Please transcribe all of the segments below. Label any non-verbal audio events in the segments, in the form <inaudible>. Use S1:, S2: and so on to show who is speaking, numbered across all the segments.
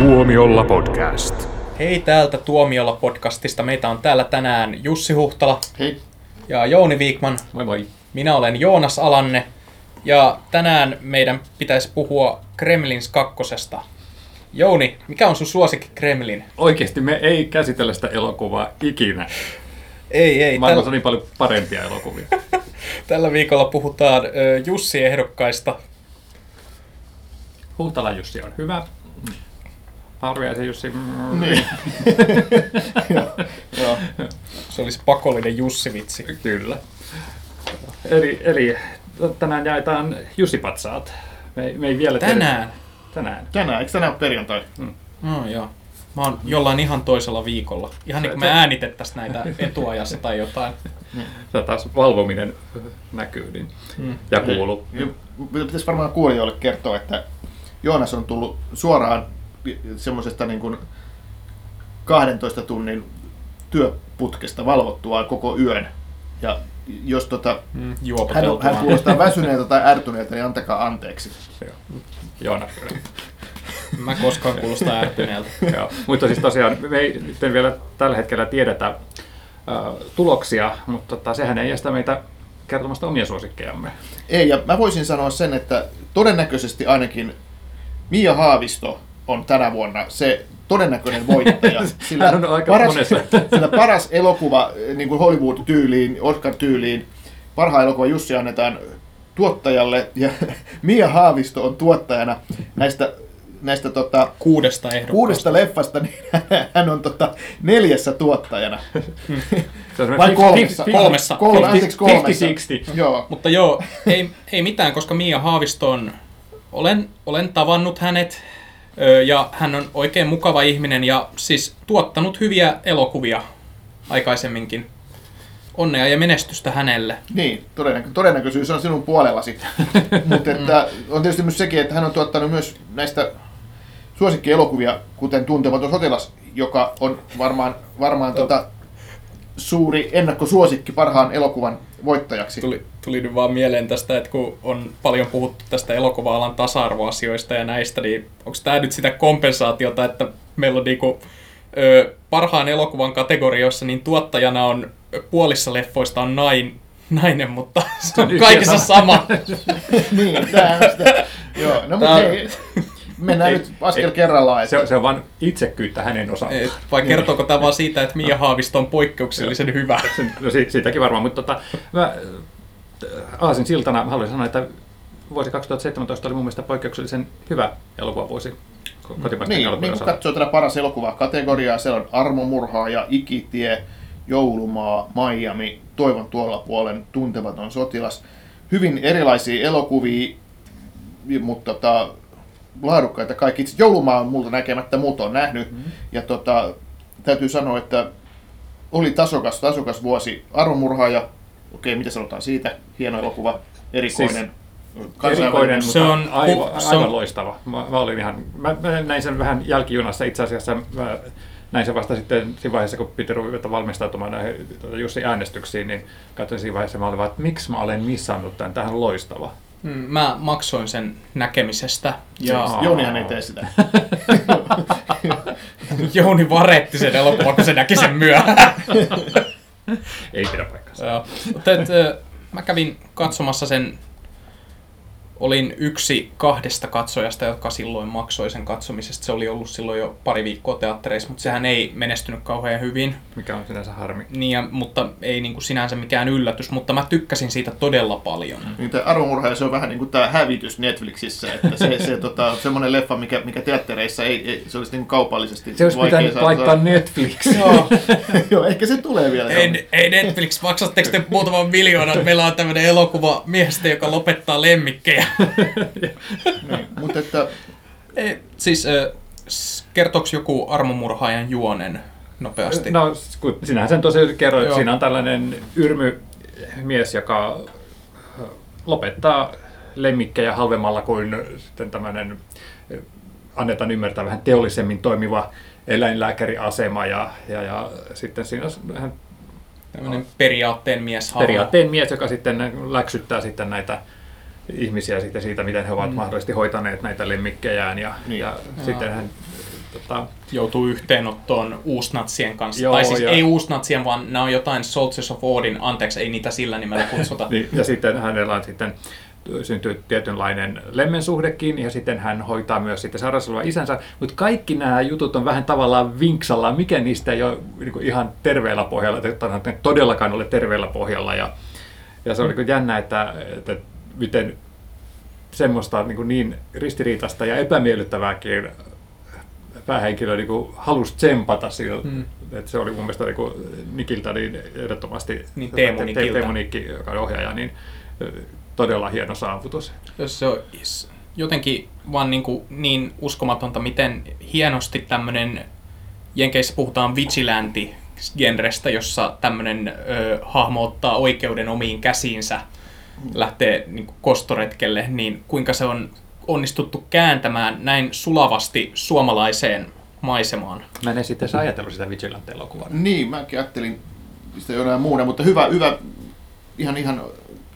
S1: Tuomiolla podcast.
S2: Hei täältä Tuomiolla podcastista. Meitä on täällä tänään Jussi Huhtala
S3: Hei.
S2: ja Jouni Viikman.
S4: Moi moi.
S2: Minä olen Joonas Alanne. Ja tänään meidän pitäisi puhua Kremlins kakkosesta. Jouni, mikä on sun suosikki Kremlin?
S4: Oikeesti me ei käsitellä sitä elokuvaa ikinä.
S2: Ei, ei.
S4: Maailmassa on
S2: Tällä,
S4: niin paljon parempia elokuvia. <laughs>
S2: tällä viikolla puhutaan Jussi-ehdokkaista.
S4: Huhtala Jussi on hyvä. Harviaisen Jussi. mm,
S3: Niin. <laughs> Joo. Joo.
S2: Se olisi pakollinen Jussi-vitsi.
S4: Kyllä. Eli, eli tänään jaetaan Jussi-patsaat. Me, ei- me ei vielä tiedä-
S2: Tänään?
S4: Tänään.
S3: Tänään, eikö tänään ole perjantai?
S2: No joo. Mä oon jollain ihan toisella viikolla. Ihan niin kuin me äänitettäisiin näitä <laughs> etuajassa tai jotain.
S4: Tämä taas valvominen näkyy niin,
S2: Mm.
S4: ja kuuluu.
S3: Ja Pitäisi varmaan kuulijoille kertoa, että Joonas on tullut suoraan semmoisesta niin kuin 12 tunnin työputkesta valvottua koko yön. Ja jos tota,
S2: Mm,
S3: hän, hän kuulostaa väsyneeltä tai ärtyneeltä, niin antakaa anteeksi.
S4: Joo. Joona.
S2: Mä koskaan kuulostaa ärtyneeltä. <laughs>
S4: Joo. Mutta siis tosiaan me ei nyt vielä tällä hetkellä tiedetä äh, tuloksia, mutta tota, sehän ei estä meitä kertomasta omia suosikkejamme.
S3: Ei, ja mä voisin sanoa sen, että todennäköisesti ainakin Mia Haavisto on tänä vuonna se todennäköinen voittaja. Sillä <laughs>
S4: Hän on aika
S3: paras,
S4: monessa. <laughs>
S3: sillä paras elokuva niin kuin Hollywood-tyyliin, Oscar-tyyliin, parhaan elokuva Jussi annetaan tuottajalle, ja <laughs> Mia Haavisto on tuottajana näistä, näistä tota,
S2: Kuudesta ehdokkaasta.
S3: kuudesta leffasta, niin hän on tota, neljässä tuottajana.
S4: On
S3: Vai kolmessa?
S2: Kolmessa.
S3: Kolme, anteeksi, kolmessa.
S4: 50-60.
S3: Joo.
S2: Mutta joo, ei, ei mitään, koska Mia Haavisto on, olen, olen tavannut hänet ja hän on oikein mukava ihminen ja siis tuottanut hyviä elokuvia aikaisemminkin. Onnea ja menestystä hänelle.
S3: Niin, todennäkö- todennäköisyys on sinun puolellasi. <laughs> Mutta että on tietysti myös sekin, että hän on tuottanut myös näistä suosikkielokuvia, kuten Tuntematon sotilas, joka on varmaan, varmaan tota, suuri ennakkosuosikki parhaan elokuvan voittajaksi.
S2: Tuli, tuli nyt vaan mieleen tästä, että kun on paljon puhuttu tästä elokuva-alan tasa-arvoasioista ja näistä, niin onko tämä nyt sitä kompensaatiota, että meillä on niinku, ö, parhaan elokuvan kategorioissa, niin tuottajana on puolissa leffoista on nain, nainen, mutta se on kaikissa sama. <laughs>
S3: niin, tämähän on sitä. Joo, no mutta hei, mennään
S4: Ei,
S3: nyt askel
S4: ei,
S3: kerrallaan.
S4: Se,
S3: Että,
S4: on- se on vain itsekyyttä hänen osaltaan.
S2: Et Vai kertooko tämä vaan siitä, että Mia Haavisto on poikkeuksellisen hyvä?
S4: Sen- No si- siitäkin varmaan, mutta tota, mä äh, Aasin siltana haluaisin sanoa, että vuosi 2017 oli mun mielestä poikkeuksellisen hyvä elokuvavuosi ko- kotimaisten
S3: niin,
S4: elokuvien
S3: niin kun katsoo tätä paras elokuva kategoriaa, siellä on Armomurhaa ja Ikitie, Joulumaa, Miami, Toivon tuolla puolen, Tuntematon sotilas. Hyvin erilaisia elokuvia, mutta tota, laadukkaita kaikki. Itse Joulumaa on multa näkemättä, muut on nähnyt. Mm-hmm. Ja tota, täytyy sanoa, että oli tasokas, tasokas vuosi. Armomurhaaja, okei, mitä sanotaan siitä? Hieno elokuva, erikoinen. kansainvälinen,
S4: Erikoinen,
S2: Se on-
S4: aivan,
S2: se
S4: aivan
S2: on-
S4: loistava. Mä, mä, olin ihan, mä, mä, näin sen vähän jälkijunassa itse asiassa. Mä näin sen vasta sitten siinä vaiheessa, kun piti ruveta valmistautumaan näihin tuota, Jussi äänestyksiin, niin katsoin siinä vaiheessa, mä olin vaan, että miksi mä olen missannut tämän, tähän loistava.
S2: Mm, Mä maksoin sen näkemisestä ja
S4: Joo.
S3: Jounihan ei tee sitä. <laughs>
S2: Jouni varetti sen elokuvan, kun se näki sen myöhään.
S4: Ei pidä paikkansa.
S2: Joo. Mutta et, mä kävin katsomassa sen, olin yksi kahdesta katsojasta, jotka silloin maksoi sen katsomisesta. Se oli ollut silloin jo pari viikkoa teattereissa, mutta sehän ei menestynyt kauhean hyvin.
S4: Mikä on sinänsä harmi.
S2: Niin, ja, mutta ei niin kuin sinänsä mikään yllätys, mutta mä tykkäsin siitä todella paljon.
S3: Niin tämä se on vähän niin kuin tämä hävitys Netflixissä, että se, se <laughs> tota, semmoinen leffa, mikä, mikä teattereissa ei, ei, se olisi niin kuin kaupallisesti
S4: Se olisi
S3: vaikea
S4: pitänyt
S3: saada-
S4: laittaa Netflix. <laughs>
S2: Joo.
S3: Joo, ehkä se tulee vielä.
S2: Ei, ei Netflix, maksatteko te muutaman miljoonan, että <laughs> meillä on tämmöinen elokuva miehestä, joka lopettaa lemmikkejä.
S3: Niin, mutta että,
S2: Ei, siis kertooko joku armomurhaajan juonen nopeasti?
S4: No, kun sinähän sen tosiaan kerroit,
S2: Joo.
S4: siinä on tällainen yrmymies, joka lopettaa lemmikkejä halvemmalla kuin sitten tämmöinen, annetaan ymmärtää vähän teollisemmin toimiva eläinlääkäriasema ja, ja, ja sitten siinä on vähän
S2: Tämmöinen periaatteen mies
S4: periaatteen mies, joka sitten läksyttää sitten näitä ihmisiä sitten siitä, miten he ovat mm. mahdollisesti hoitaneet näitä lemmikkejään ja,
S3: Niin.
S4: ja sitten hän tota,
S2: Joutuu yhteenottoon uusnatsien kanssa.
S4: Joo,
S2: tai siis
S4: ja-
S2: ei uusnatsien, vaan nämä on jotain Soldiers of Odin. Anteeksi, ei niitä sillä nimellä kutsuta. <laughs>
S4: Niin, ja sitten hänellä on sitten syntyy tietynlainen lemmensuhdekin, ja sitten hän hoitaa myös sitten sairaassa olevan isänsä, mutta kaikki nämä jutut on vähän tavallaan vinksalla, mikä niistä ei ole niin kuin ihan terveellä pohjalla, tai tai todellakaan ole terveellä pohjalla, ja, ja se on niin kuin jännä, että, että miten semmoista niin, kuin niin ristiriitasta ja epämiellyttävääkin päähenkilö niin kuin halusi tsempata sillä.
S2: Mm.
S4: Että se oli mun mielestä niin kuin Nikiltä niin ehdottomasti,
S2: Niin, Teemu Nikiltä.
S4: Teemu Nikki, joka on ohjaaja, niin todella hieno saavutus.
S2: Jos se olisi jotenkin vaan niin, kuin niin uskomatonta, miten hienosti tämmöinen, Jenkeissä puhutaan vigilanti genrestä, jossa tämmöinen ö, hahmo ottaa oikeuden omiin käsiinsä, lähtee niin kuin kostoretkelle, niin kuinka se on onnistuttu kääntämään näin sulavasti suomalaiseen maisemaan.
S4: Mä en asiassa ajatellut sitä Vigilante-elokuvaa.
S3: Niin, mäkin ajattelin sitä jonain muuna, mutta hyvä, hyvä ihan, ihan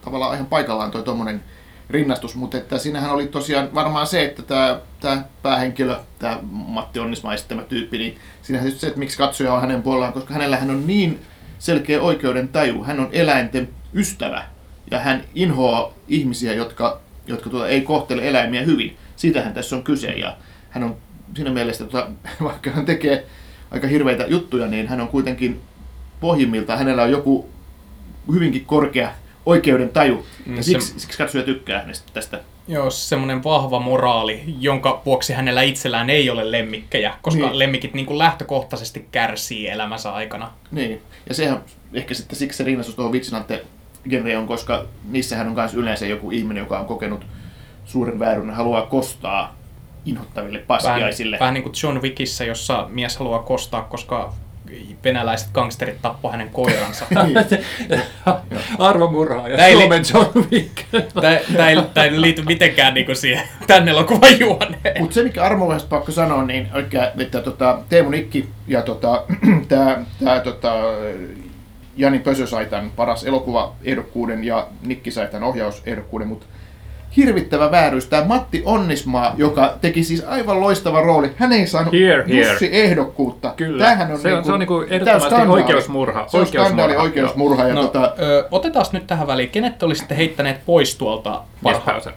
S3: tavallaan ihan paikallaan toi tommonen rinnastus, mutta että siinähän oli tosiaan varmaan se, että tämä, tämä päähenkilö, tämä Matti Onnismaa esittämä tyyppi, niin siinähän just se, että miksi katsoja on hänen puolellaan, koska hänellähän on niin selkeä oikeuden taju, hän on eläinten ystävä ja hän inhoaa ihmisiä, jotka, jotka tuota, ei kohtele eläimiä hyvin. Siitähän tässä on kyse ja hän on siinä mielessä, tuota, <laughs> vaikka hän tekee aika hirveitä juttuja, niin hän on kuitenkin pohjimmiltaan, hänellä on joku hyvinkin korkea oikeuden taju.
S2: Mm,
S3: Ja
S2: se-
S3: siksi, siksi katsoja tykkää hänestä tästä.
S2: Joo, semmoinen vahva moraali, jonka vuoksi hänellä itsellään ei ole lemmikkejä, koska
S3: Niin.
S2: niin. lemmikit niin kuin lähtökohtaisesti kärsii elämänsä aikana.
S3: Niin. Ja sehän ehkä sitten siksi se rinnastus tuohon Vigilante genreen on, koska niissähän on myös yleensä joku ihminen, joka on kokenut suuren vääryyden ja haluaa kostaa inhottaville
S2: Vähän,
S3: paskiaisille.
S2: vähän niin kuin John Wickissä, jossa mies haluaa kostaa, koska venäläiset gangsterit tappoi hänen koiransa. <laughs>
S3: Niin. <laughs>
S4: Arvomurhaa ja
S2: Tää ei li-
S4: Suomen John Wick.
S2: Tämä ei, liity mitenkään niin kuin siihen tänne elokuvan juoneen.
S3: Mutta se, mikä armollisesti pakko sanoa, niin oikein, että tota, Teemu Nikki ja tota, <clears throat> tämä tää, tota, Jani Pösö sai tämän paras elokuvaehdokkuuden ja Nikki sai tämän ohjausehdokkuuden, mutta hirvittävä vääryys. Tämä Matti Onnismaa, joka teki siis aivan loistava rooli, hän ei saanut
S4: Here, here.
S3: Jussi-ehdokkuutta.
S4: Kyllä.
S3: Tämähän on
S4: Se on- se on niinku
S3: tää
S4: ehdottomasti oikeusmurha.
S3: Se on
S4: Oikeusmurha,
S3: skandaali, oikeusmurha. Ja
S2: No,
S3: tota,
S2: ö, otetaan nyt tähän väliin. Kenet te olisitte heittäneet pois tuolta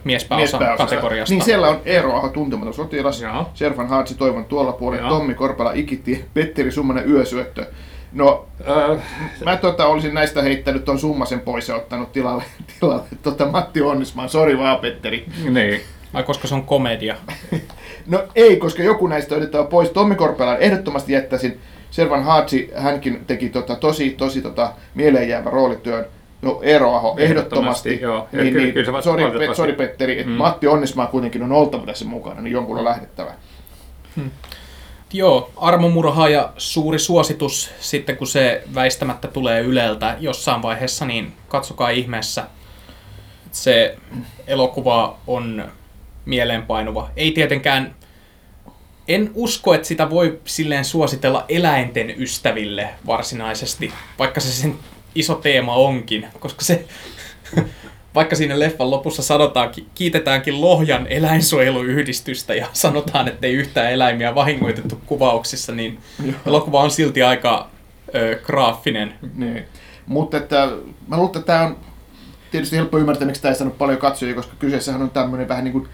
S4: Miespääosan.
S2: kategoriasta?
S3: Niin siellä on Eero Aho, tuntematon sotilas. Serfan Haatsi Toivon tuolla puolella. Tommi Korpela Ikitie, Petteri Summanen Yösyöttö. No,
S4: Öö,
S3: mä tota, olisin näistä heittänyt ton Summasen pois ja ottanut tilalle, <laughs> tilalle tota Matti Onnismaan. Sori vaan, Petteri.
S4: niin.
S2: Ai koska se on komedia. <laughs>
S3: No ei, koska joku näistä otetaan pois. Tommi Korpelan ehdottomasti jättäisin. Servan Haatsi, hänkin teki tota, tosi, tosi tota, mieleenjäävä roolityön. No Eero Aho, ehdottomasti.
S4: Ehdottomasti, joo.
S3: Niin,
S4: Kyllä-
S3: niin,
S4: kyllä va-
S3: sori,
S4: valitettavasti.
S3: sori Petteri, että
S4: Mm.
S3: Matti Onnismaa kuitenkin on oltava tässä mukana, niin jonkun on lähdettävä.
S2: Joo, armomurha ja suuri suositus sitten kun se väistämättä tulee Yleltä jossain vaiheessa, niin katsokaa ihmeessä. Se elokuva on mieleenpainuva. Ei tietenkään, en usko, että sitä voi silleen suositella eläinten ystäville varsinaisesti, vaikka se sen iso teema onkin, koska se, vaikka siinä leffan lopussa sanotaankin, kiitetäänkin Lohjan eläinsuojeluyhdistystä ja <laughs> sanotaan, että ei yhtään eläimiä vahingoitettu kuvauksissa, niin elokuva on silti aika ö, graafinen.
S3: Niin. Mutta että, mä luulen, että tämä on tietysti helppo ymmärtää, miksi tämä ei saanut paljon katsojia, koska kyseessähän on tämmöinen vähän niin kuin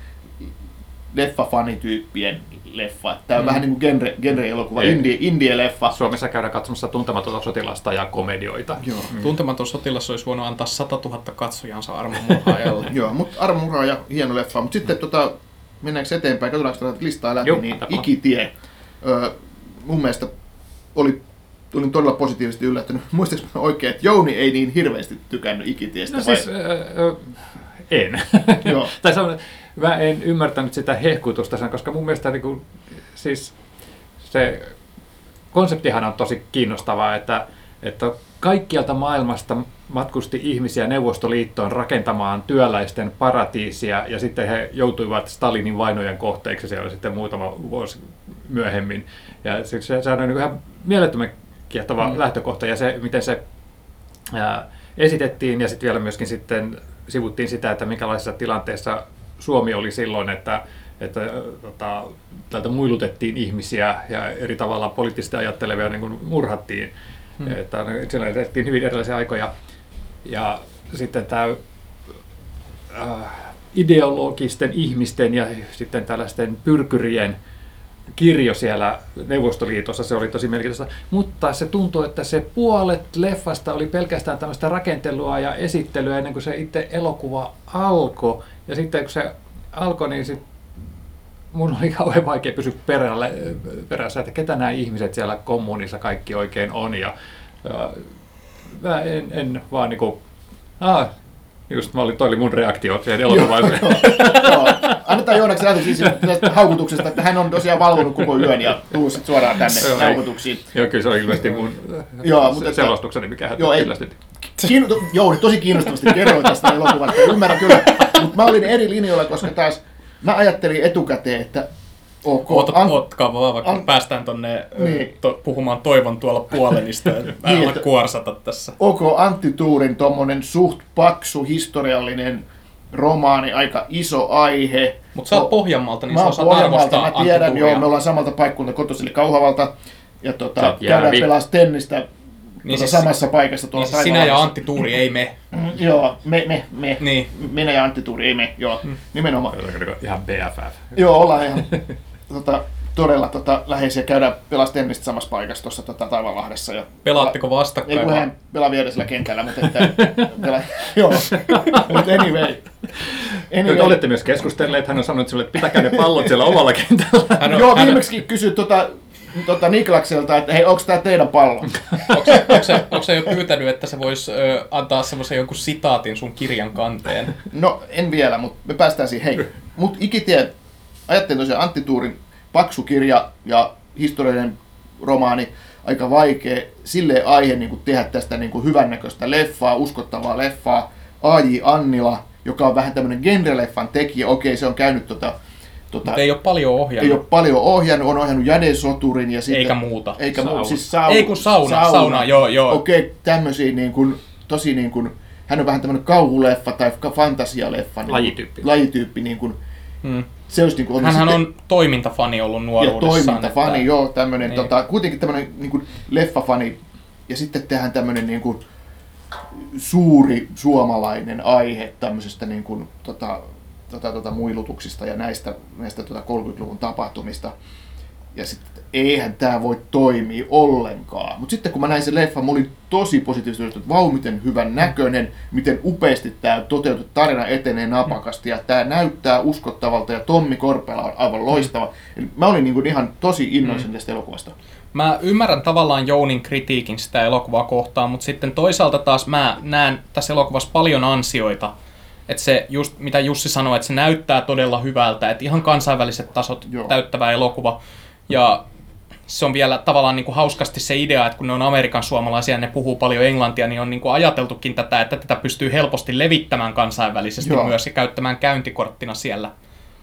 S3: leffafanityyppien leffa. Tämä on
S2: Mm.
S3: vähän niin kuin genre, genre-elokuva, indie, indie-leffa.
S4: Suomessa käydään katsomassa tuntematonta sotilasta ja komedioita.
S3: Joo.
S2: Tuntematon sotilas olisi voinut antaa 100 000 katsojansa armomurhaajalle. <laughs>
S3: Joo, mutta Armura ja hieno leffa. Mutta sitten tota, mennäänkö eteenpäin, katsotaanko tätä listaa läpi,
S4: Joo,
S3: niin
S4: tapaa.
S3: Ikitie. Öö, mun mielestä oli, olin todella positiivisesti yllättynyt. <laughs> Muistaaks mä oikein, että Jouni ei niin hirveästi tykännyt Ikitiestä?
S4: No
S3: vai?
S4: siis, öö, en.
S3: Joo. <laughs>
S4: tai sanon, mä en ymmärtänyt sitä hehkutusta sen, koska mun mielestä niin kuin, siis se konseptihan on tosi kiinnostavaa, että, että kaikkialta maailmasta matkusti ihmisiä Neuvostoliittoon rakentamaan työläisten paratiisia ja sitten he joutuivat Stalinin vainojen kohteeksi siellä sitten muutama vuosi myöhemmin. Ja se, se, se on niin ihan mielettömän kiehtova mm. lähtökohta ja se, miten se ää, esitettiin ja sitten vielä myöskin sitten sivuttiin sitä, että minkälaisessa tilanteessa Suomi oli silloin, että, että äh, tota, täältä muilutettiin ihmisiä ja eri tavalla poliittisesti ajattelevia niin kuin murhattiin. Hmm. Että siellä tehtiin hyvin erilaisia aikoja. Ja sitten tämä äh, ideologisten ihmisten ja sitten tällaisten pyrkyrien kirjo siellä Neuvostoliitossa, se oli tosi merkitystä, mutta se tuntuu, että se puolet leffasta oli pelkästään tämmöistä rakentelua ja esittelyä ennen kuin se itse elokuva alkoi. Ja sitten kun se alkoi, niin sit mun oli <laughs> kauhean vaikea pysyä perälle, perässä, että ketä nämä ihmiset siellä kommunissa kaikki oikein on. Ja, ja mä en, en vaan niinku, ah, Just mä olin, toi oli mun reaktio siihen elokuvaan. <laughs>
S3: Joo, annetaan Joonaksen ajatus siis tästä haukutuksesta, että hän on tosiaan valvonut koko yön ja tullut sit suoraan tänne
S4: Joo,
S3: haukutuksiin.
S4: Joo, kyllä se on ilmeisesti mun
S3: Joo, mutta että-
S4: selostukseni, mikä hän
S3: Joo, ei-. Kiinno, Jouni, tosi kiinnostavasti kerroin tästä elokuvasta, ymmärrän kyllä. Mutta mä olin eri linjoilla, koska taas mä ajattelin etukäteen, että ok,
S2: Oota,
S3: An-
S2: ootkaa vaan, vaikka
S3: An-
S2: päästään tonne
S3: Niin.
S2: niin. to, puhumaan toivon tuolla puolenista. Mä en
S3: Niin,
S2: ala <laughs>
S3: että-
S2: kuorsata tässä.
S3: ok, Antti Tuurin tommonen suht paksu historiallinen romaani, aika iso aihe.
S2: Mutta sä oot Pohjanmaalta, niin
S3: mä
S2: sä osaat
S3: Pohjanmaalta,
S2: arvostaa
S3: mä tiedän, joo, me ollaan samalta kotoisin, eli Kauhavalta. Ja tota,
S4: oot
S3: käydään
S4: jäävi.
S3: pelaa tennistä niin
S2: siis-
S3: samassa paikassa tuolla
S2: Niin siis sinä ja. Antti Tuuri ei me.
S3: Mm, Joo, me, me, me.
S2: Niin.
S3: Minä ja Antti Tuuri, ei me, joo,
S2: Mm.
S3: nimenomaan.
S4: Ihan BFF.
S3: Joo, ollaan ihan tota, todella tota, läheisiä. Käydään pelaa tennistä samassa paikassa tuossa tota, Taivaanlahdessa. Ja,
S2: Pelaatteko
S3: Ei
S2: vastakkain?
S3: kun
S2: vai?
S3: hän pelaa vieresellä kentällä, mutta että, pela, joo, mutta anyway.
S4: Te
S3: anyway.
S4: olette myös keskustelleet, hän on sanonut sinulle, että pitäkää ne pallot siellä omalla kentällä.
S2: Hän on,
S3: Joo,
S2: hän,
S3: viimeksi kysyt tota, tota Niklakselta, että hei, onko tämä teidän pallo?
S2: onko, se, jo pyytänyt, että se voisi ö, antaa semmoisen jonkun sitaatin sun kirjan kanteen?
S3: No, en vielä, mutta me päästään siihen. Hei, mutta Ikitie, ajattelin tosiaan Antti Tuurin paksu kirja ja historiallinen romaani, aika vaikea silleen aihe niin kuin tehdä tästä niin kuin hyvännäköistä leffaa, uskottavaa leffaa. A.J. Annila, joka on vähän tämmöinen genreleffan tekijä, okei se on käynyt tota, tota,
S2: ei ole paljon
S3: ei
S2: ohjannut.
S3: ole paljon ohjannut, on ohjannut Jade Soturin ja sitten...
S2: Eikä muuta.
S3: Eikä
S4: Sauna.
S3: muuta, siis sauna.
S2: Ei kun sauna, sauna, joo, joo.
S3: Okei, okay, tämmöisiä niin kuin, tosi niin kuin, hän on vähän tämmöinen kauhuleffa tai fantasialeffa. Niin kuin-
S4: Lajityyppi.
S3: Lajityyppi, niin kuin,
S2: Hmm.
S3: se olisi niin kuin,
S2: Hänhän
S3: sitten-
S2: on toimintafani ollut
S3: ja
S2: nuoruudessaan.
S3: toimintafani,
S2: että-
S3: joo, tämmöinen,
S2: Niin.
S3: tota, kuitenkin tämmöinen niin kuin leffafani, ja sitten tehdään tämmöinen niin kuin, suuri suomalainen aihe tämmöisestä niin kuin, tota, tota, tota, muilutuksista ja näistä, näistä tota 30-luvun tapahtumista. Ja sitten eihän tämä voi toimia ollenkaan. Mutta sitten kun mä näin sen leffan, mä olin tosi positiivisesti, että vau, miten hyvän näköinen, miten upeasti tämä toteutettu tarina etenee napakasti ja tämä näyttää uskottavalta ja Tommi Korpela on aivan loistava. Eli mä olin niin kuin ihan tosi innoissani tästä elokuvasta.
S2: Mä ymmärrän tavallaan Jounin kritiikin sitä elokuvaa kohtaan, mutta sitten toisaalta taas mä näen tässä elokuvassa paljon ansioita. Että se just, mitä Jussi sanoi, että se näyttää todella hyvältä, että ihan kansainväliset tasot
S3: Joo.
S2: täyttävä elokuva. Ja se on vielä tavallaan niin kuin hauskasti se idea, että kun ne on Amerikan suomalaisia ja ne puhuu paljon englantia, niin on niin kuin ajateltukin tätä, että tätä pystyy helposti levittämään kansainvälisesti
S3: Joo.
S2: myös ja käyttämään käyntikorttina siellä.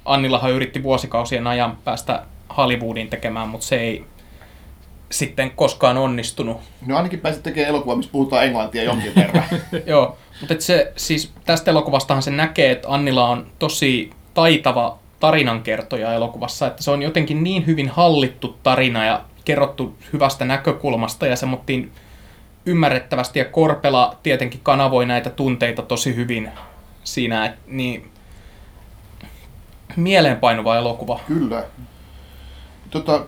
S2: Annillahan yritti vuosikausien ajan päästä Hollywoodiin tekemään, mutta se ei sitten koskaan onnistunut.
S3: No ainakin pääsit tekemään elokuvaa, missä puhutaan englantia jonkin verran. <laughs>
S2: Joo, mutta se, siis tästä elokuvastahan se näkee, että Annila on tosi taitava tarinankertoja elokuvassa, että se on jotenkin niin hyvin hallittu tarina ja kerrottu hyvästä näkökulmasta ja semmoittiin ymmärrettävästi ja Korpela tietenkin kanavoi näitä tunteita tosi hyvin siinä, et, niin mieleenpainuva elokuva.
S3: Kyllä. Tota,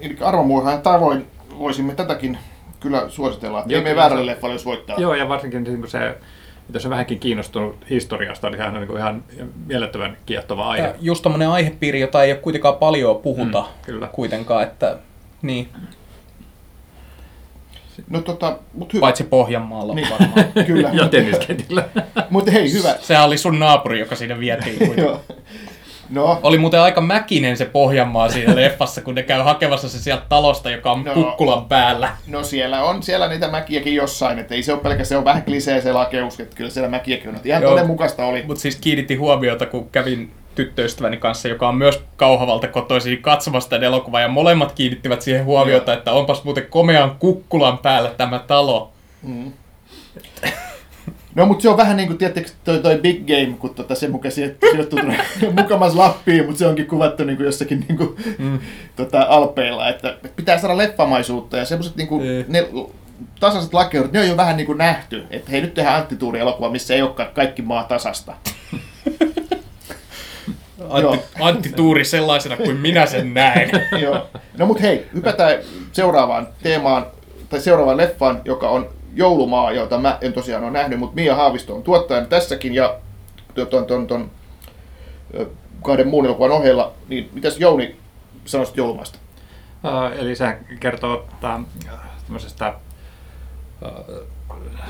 S3: eli arvomurhaajan tavoin voisimme tätäkin kyllä suositella. Joo,
S4: Joo,
S3: Ei me väärälle
S4: se-
S3: leffalle jos voittaa.
S4: Joo, ja varsinkin niin se, jos on vähänkin kiinnostunut historiasta, niin sehän on niin ihan mielettömän kiehtova aihe.
S2: Ja just tommonen aihepiiri, jota ei ole kuitenkaan paljon puhuta
S4: Mm, kyllä.
S2: kuitenkaan, että niin,
S3: No tota, mut hyvä.
S2: paitsi Pohjanmaalla
S3: Niin.
S2: varmaan. <laughs>
S3: Kyllä.
S4: Ja tenniskentillä.
S3: Mutta hei, hyvä.
S2: Sehän oli sun naapuri, joka siinä vietiin. <laughs>
S3: No,
S2: Oli muuten aika mäkinen se Pohjanmaa siinä <laughs> leffassa, kun ne käy hakemassa se sieltä talosta, joka on
S3: No.
S2: kukkulan päällä.
S3: no siellä on siellä niitä mäkiäkin jossain, että ei se ole pelkästään, se on vähän klisee se lakeus, että kyllä siellä mäkiäkin on. Ihan
S2: Joo.
S3: todenmukaista oli.
S2: Mutta siis kiinnitti huomiota, kun kävin tyttöystäväni kanssa, joka on myös Kauhavalta kotoisin katsomassa tämän elokuvan, ja molemmat kiinnittivät siihen huomiota,
S3: Joo.
S2: että onpas muuten komean kukkulan päällä tämä talo.
S3: Mm. No, mutta se on vähän niin kuin, tiedättekö, toi, toi Big Game, kun tota, se mukaan sijoittuu <laughs> mukamas Lappiin, mutta se onkin kuvattu niin kuin jossakin niin kuin, mm. tota, alpeilla, että pitää saada leffamaisuutta ja semmoiset niin kuin, ne tasaiset lakeudet, ne on jo vähän niin kuin nähty, että hei nyt tehdään anttituuri-elokuva, missä ei olekaan kaikki maa tasasta.
S2: Antti, Antti Tuuri sellaisena kuin minä sen näen.
S3: Joo. No mut hei, hypätään seuraavaan teemaan, tai seuraavaan leffaan, joka on Joulumaa, jota mä en tosiaan ole nähnyt, mutta Mia Haavisto on tuottajana tässäkin, ja ton, ton, ton, kahden muun elokuvan ohella, niin mitäs Jouni sanoisit Joulumaasta?
S4: Äh, eli se kertoo tämmöisestä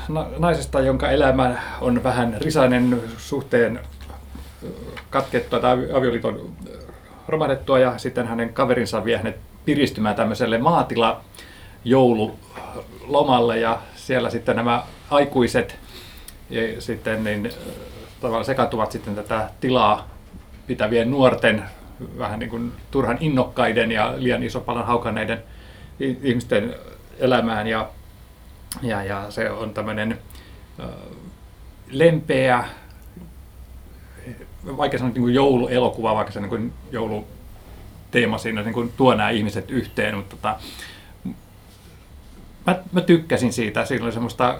S4: na- naisesta, jonka elämä on vähän risainen suhteen katkettua tai avi- avioliiton romahdettua ja sitten hänen kaverinsa vie hänet piristymään tämmöiselle maatila joululomalle ja siellä sitten nämä aikuiset ja sitten niin, tavallaan sekaantuvat sitten tätä tilaa pitävien nuorten vähän niin kuin turhan innokkaiden ja liian iso palan haukanneiden i- ihmisten elämään. Ja, ja, ja se on tämmöinen lempeä, vaikka sanoa niin kuin jouluelokuva, vaikka se niin kuin jouluteema siinä niin kuin tuo nämä ihmiset yhteen, mutta tota, mä, mä tykkäsin siitä. Siinä oli semmoista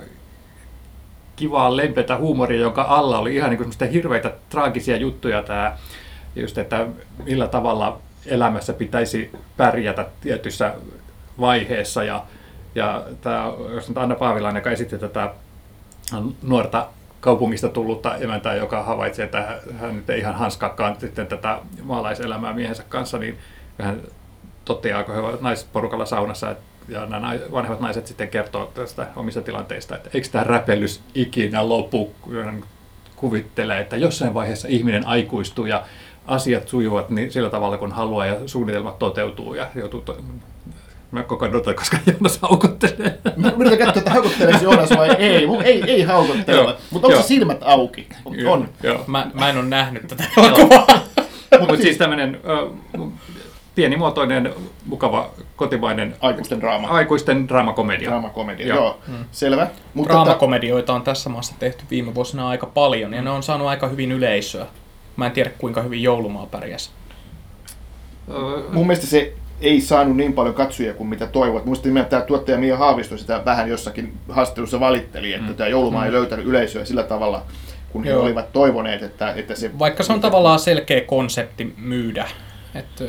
S4: kivaa, lempeätä huumoria, jonka alla oli ihan niin kuin semmoista hirveitä traagisia juttuja tämä, just että millä tavalla elämässä pitäisi pärjätä tietyssä vaiheessa. Ja, ja tämä, jos nyt Anna Paavilainen, joka esitti tätä nuorta kaupungista tullutta emäntää, joka havaitsi, että hän nyt ei ihan hanskaakaan sitten tätä maalaiselämää miehensä kanssa, niin hän toteaa, kun he ovat naisporukalla saunassa, että ja nämä vanhemmat naiset sitten kertoo tästä omista tilanteista, että eikö tämä räpellys ikinä lopu, kuvittelee, että jossain vaiheessa ihminen aikuistuu ja asiat sujuvat niin sillä tavalla, kun haluaa ja suunnitelmat toteutuu ja joutuu to- Mä koko ajan odotan, koska Joonas haukuttelee.
S3: Mä yritän katsoa, että haukutteleeko Joonas vai ei. Mun ei, ei haukuttele,
S4: Joo.
S3: mutta onko se silmät auki? On.
S4: Joo.
S2: Mä, mä en ole nähnyt tätä elokuvaa.
S4: Mutta siis tämmöinen pienimuotoinen, mukava, kotimainen
S3: Aikuisten draama.
S4: aikuisten draamakomedia.
S3: Draamakomedia,
S4: Joo.
S3: joo. Selvä. Mutta
S2: Draamakomedioita on tässä maassa tehty viime vuosina aika paljon ja ne on saanut aika hyvin yleisöä. Mä en tiedä kuinka hyvin joulumaa pärjäs.
S4: Öö,
S3: mun mielestä se ei saanut niin paljon katsojia kuin mitä toivot. Muista nimenomaan tämä tuottaja Mia Haavisto sitä vähän jossakin haastattelussa valitteli, että mm. tämä joulumaa ei löytänyt yleisöä sillä tavalla, kun he
S2: Joo.
S3: olivat toivoneet, että, että se...
S2: Vaikka se on tavallaan selkeä konsepti myydä. Et,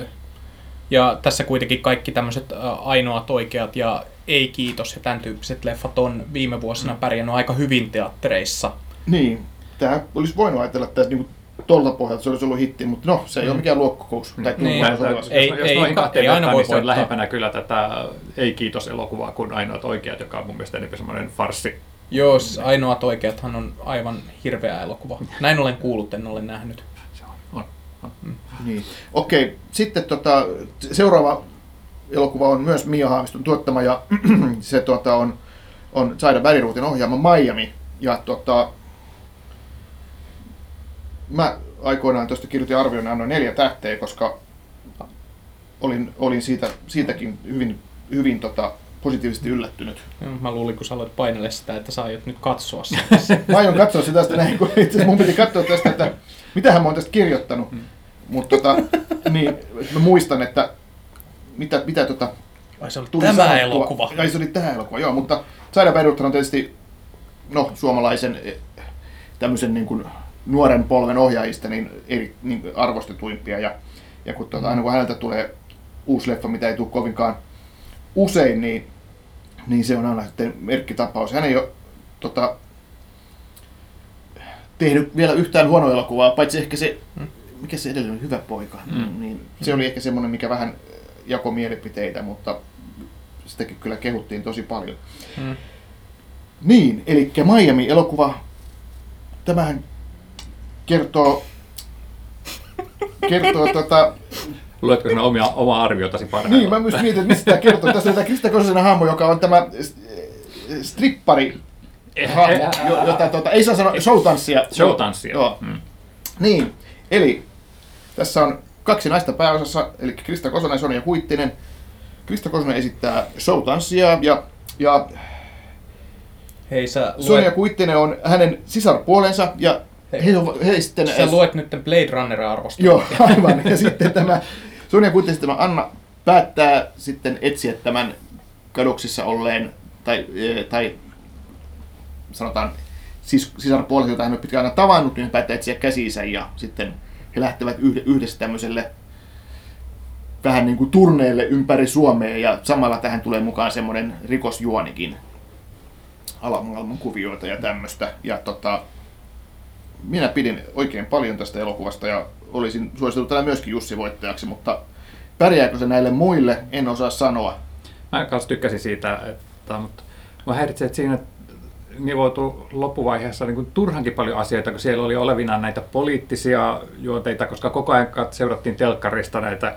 S2: ja tässä kuitenkin kaikki tämmöiset ainoat oikeat ja ei kiitos ja tämän tyyppiset leffat on viime vuosina pärjännyt aika hyvin teattereissa.
S3: Niin, tämä olisi voinut ajatella tässä niin tuolta pohjalta, se olisi ollut hitti, mutta no, se ei ole mikään luokkokous. Tai
S2: Niin.
S3: niin.
S4: Että
S3: sotilas.
S2: Ei-
S4: jos, jos noihin kahteen
S2: ei aina voi
S4: niin se on
S2: voittaa.
S4: lähempänä kyllä tätä ei-kiitos-elokuvaa kuin ainoat oikeat, joka on mun mielestä enemmän semmoinen farssi.
S2: Joo, siis ainoat oikeathan on aivan hirveä elokuva. Näin olen kuullut, en ole nähnyt.
S4: On.
S3: Niin. Okei, sitten tota, seuraava elokuva on myös Mia Haaviston tuottama ja <clears throat> se tota, on, on Saida Väliruutin ohjaama Miami. Ja tota, mä aikoinaan tuosta kirjoitin arvion annoin neljä tähteä, koska olin, olin siitä, siitäkin hyvin, hyvin tota, positiivisesti yllättynyt.
S2: Mä luulin, kun sä aloit painelle sitä, että sä aiot nyt katsoa <laughs> sitä.
S3: Mä aion katsoa sitä tästä näin, kun itse mun piti katsoa tästä, että mitähän mä oon tästä kirjoittanut. Mutta tota, <laughs> niin, mä muistan, että mitä, mitä tota,
S2: Vai se oli
S3: tuli
S2: tämä
S3: sanottua.
S2: elokuva.
S3: Ai se oli tämä elokuva, joo, mutta Saida Beruthan on tietysti no, suomalaisen eh, tämmöisen niin kuin nuoren polven ohjaajista niin eri niin arvostetuimpia. Ja, ja kun tuota, aina kun häneltä tulee uusi leffa, mitä ei tule kovinkaan usein, niin, niin se on aina sitten merkkitapaus. Hän ei ole tota, tehnyt vielä yhtään huonoa elokuvaa, paitsi ehkä se, mikä se edellinen hyvä poika,
S4: Mm.
S3: niin se oli ehkä semmoinen, mikä vähän jako mielipiteitä, mutta sitäkin kyllä kehuttiin tosi paljon.
S2: Mm.
S3: Niin, eli Miami-elokuva, tämähän kertoo, kertoo tota,
S4: Luetko sinä omia, omaa arviotasi parhaillaan?
S3: niin mä myös mietin, että mistä tämä kertoo. Tässä on tämä Krista Kososen hahmo, joka on tämä eh, strippari hahmo, jo- jota tota, ei saa sanoa showtanssia.
S4: Showtanssia.
S3: Joo.
S4: Mm.
S3: Niin, eli tässä on kaksi naista pääosassa, eli Krista Kosonen ja Sonja Huittinen. Krista Kosonen esittää showtanssia ja, ja
S2: Hei sä
S3: Sonja
S2: luet,
S3: Kuittinen on hänen sisarpuolensa ja
S2: Hei.
S3: he, he sitten...
S2: sä luet nyt Blade Runnerin arvostelua.
S3: Joo, aivan. Ja sitten tämä Sonja Kuittinen, tämä Anna päättää sitten etsiä tämän kadoksissa olleen, tai, eh, tai sanotaan sis, sisarpuolelta, jota hän on pitkään aina tavannut, niin hän päättää etsiä käsiinsä ja sitten he lähtevät yhde- yhdessä tämmöiselle vähän niin kuin turneelle ympäri Suomea ja samalla tähän tulee mukaan semmoinen rikosjuonikin alamaailman kuvioita ja tämmöistä. Ja tota, minä pidin oikein paljon tästä elokuvasta ja olisin suositellut tällä myöskin Jussi voittajaksi, mutta pärjääkö se näille muille, en osaa sanoa.
S4: Mä kanssa tykkäsin siitä, että, mutta mä häiritsee, että siinä nivoutui loppuvaiheessa niin kuin turhankin paljon asioita, kun siellä oli olevina näitä poliittisia juonteita, koska koko ajan seurattiin telkkarista näitä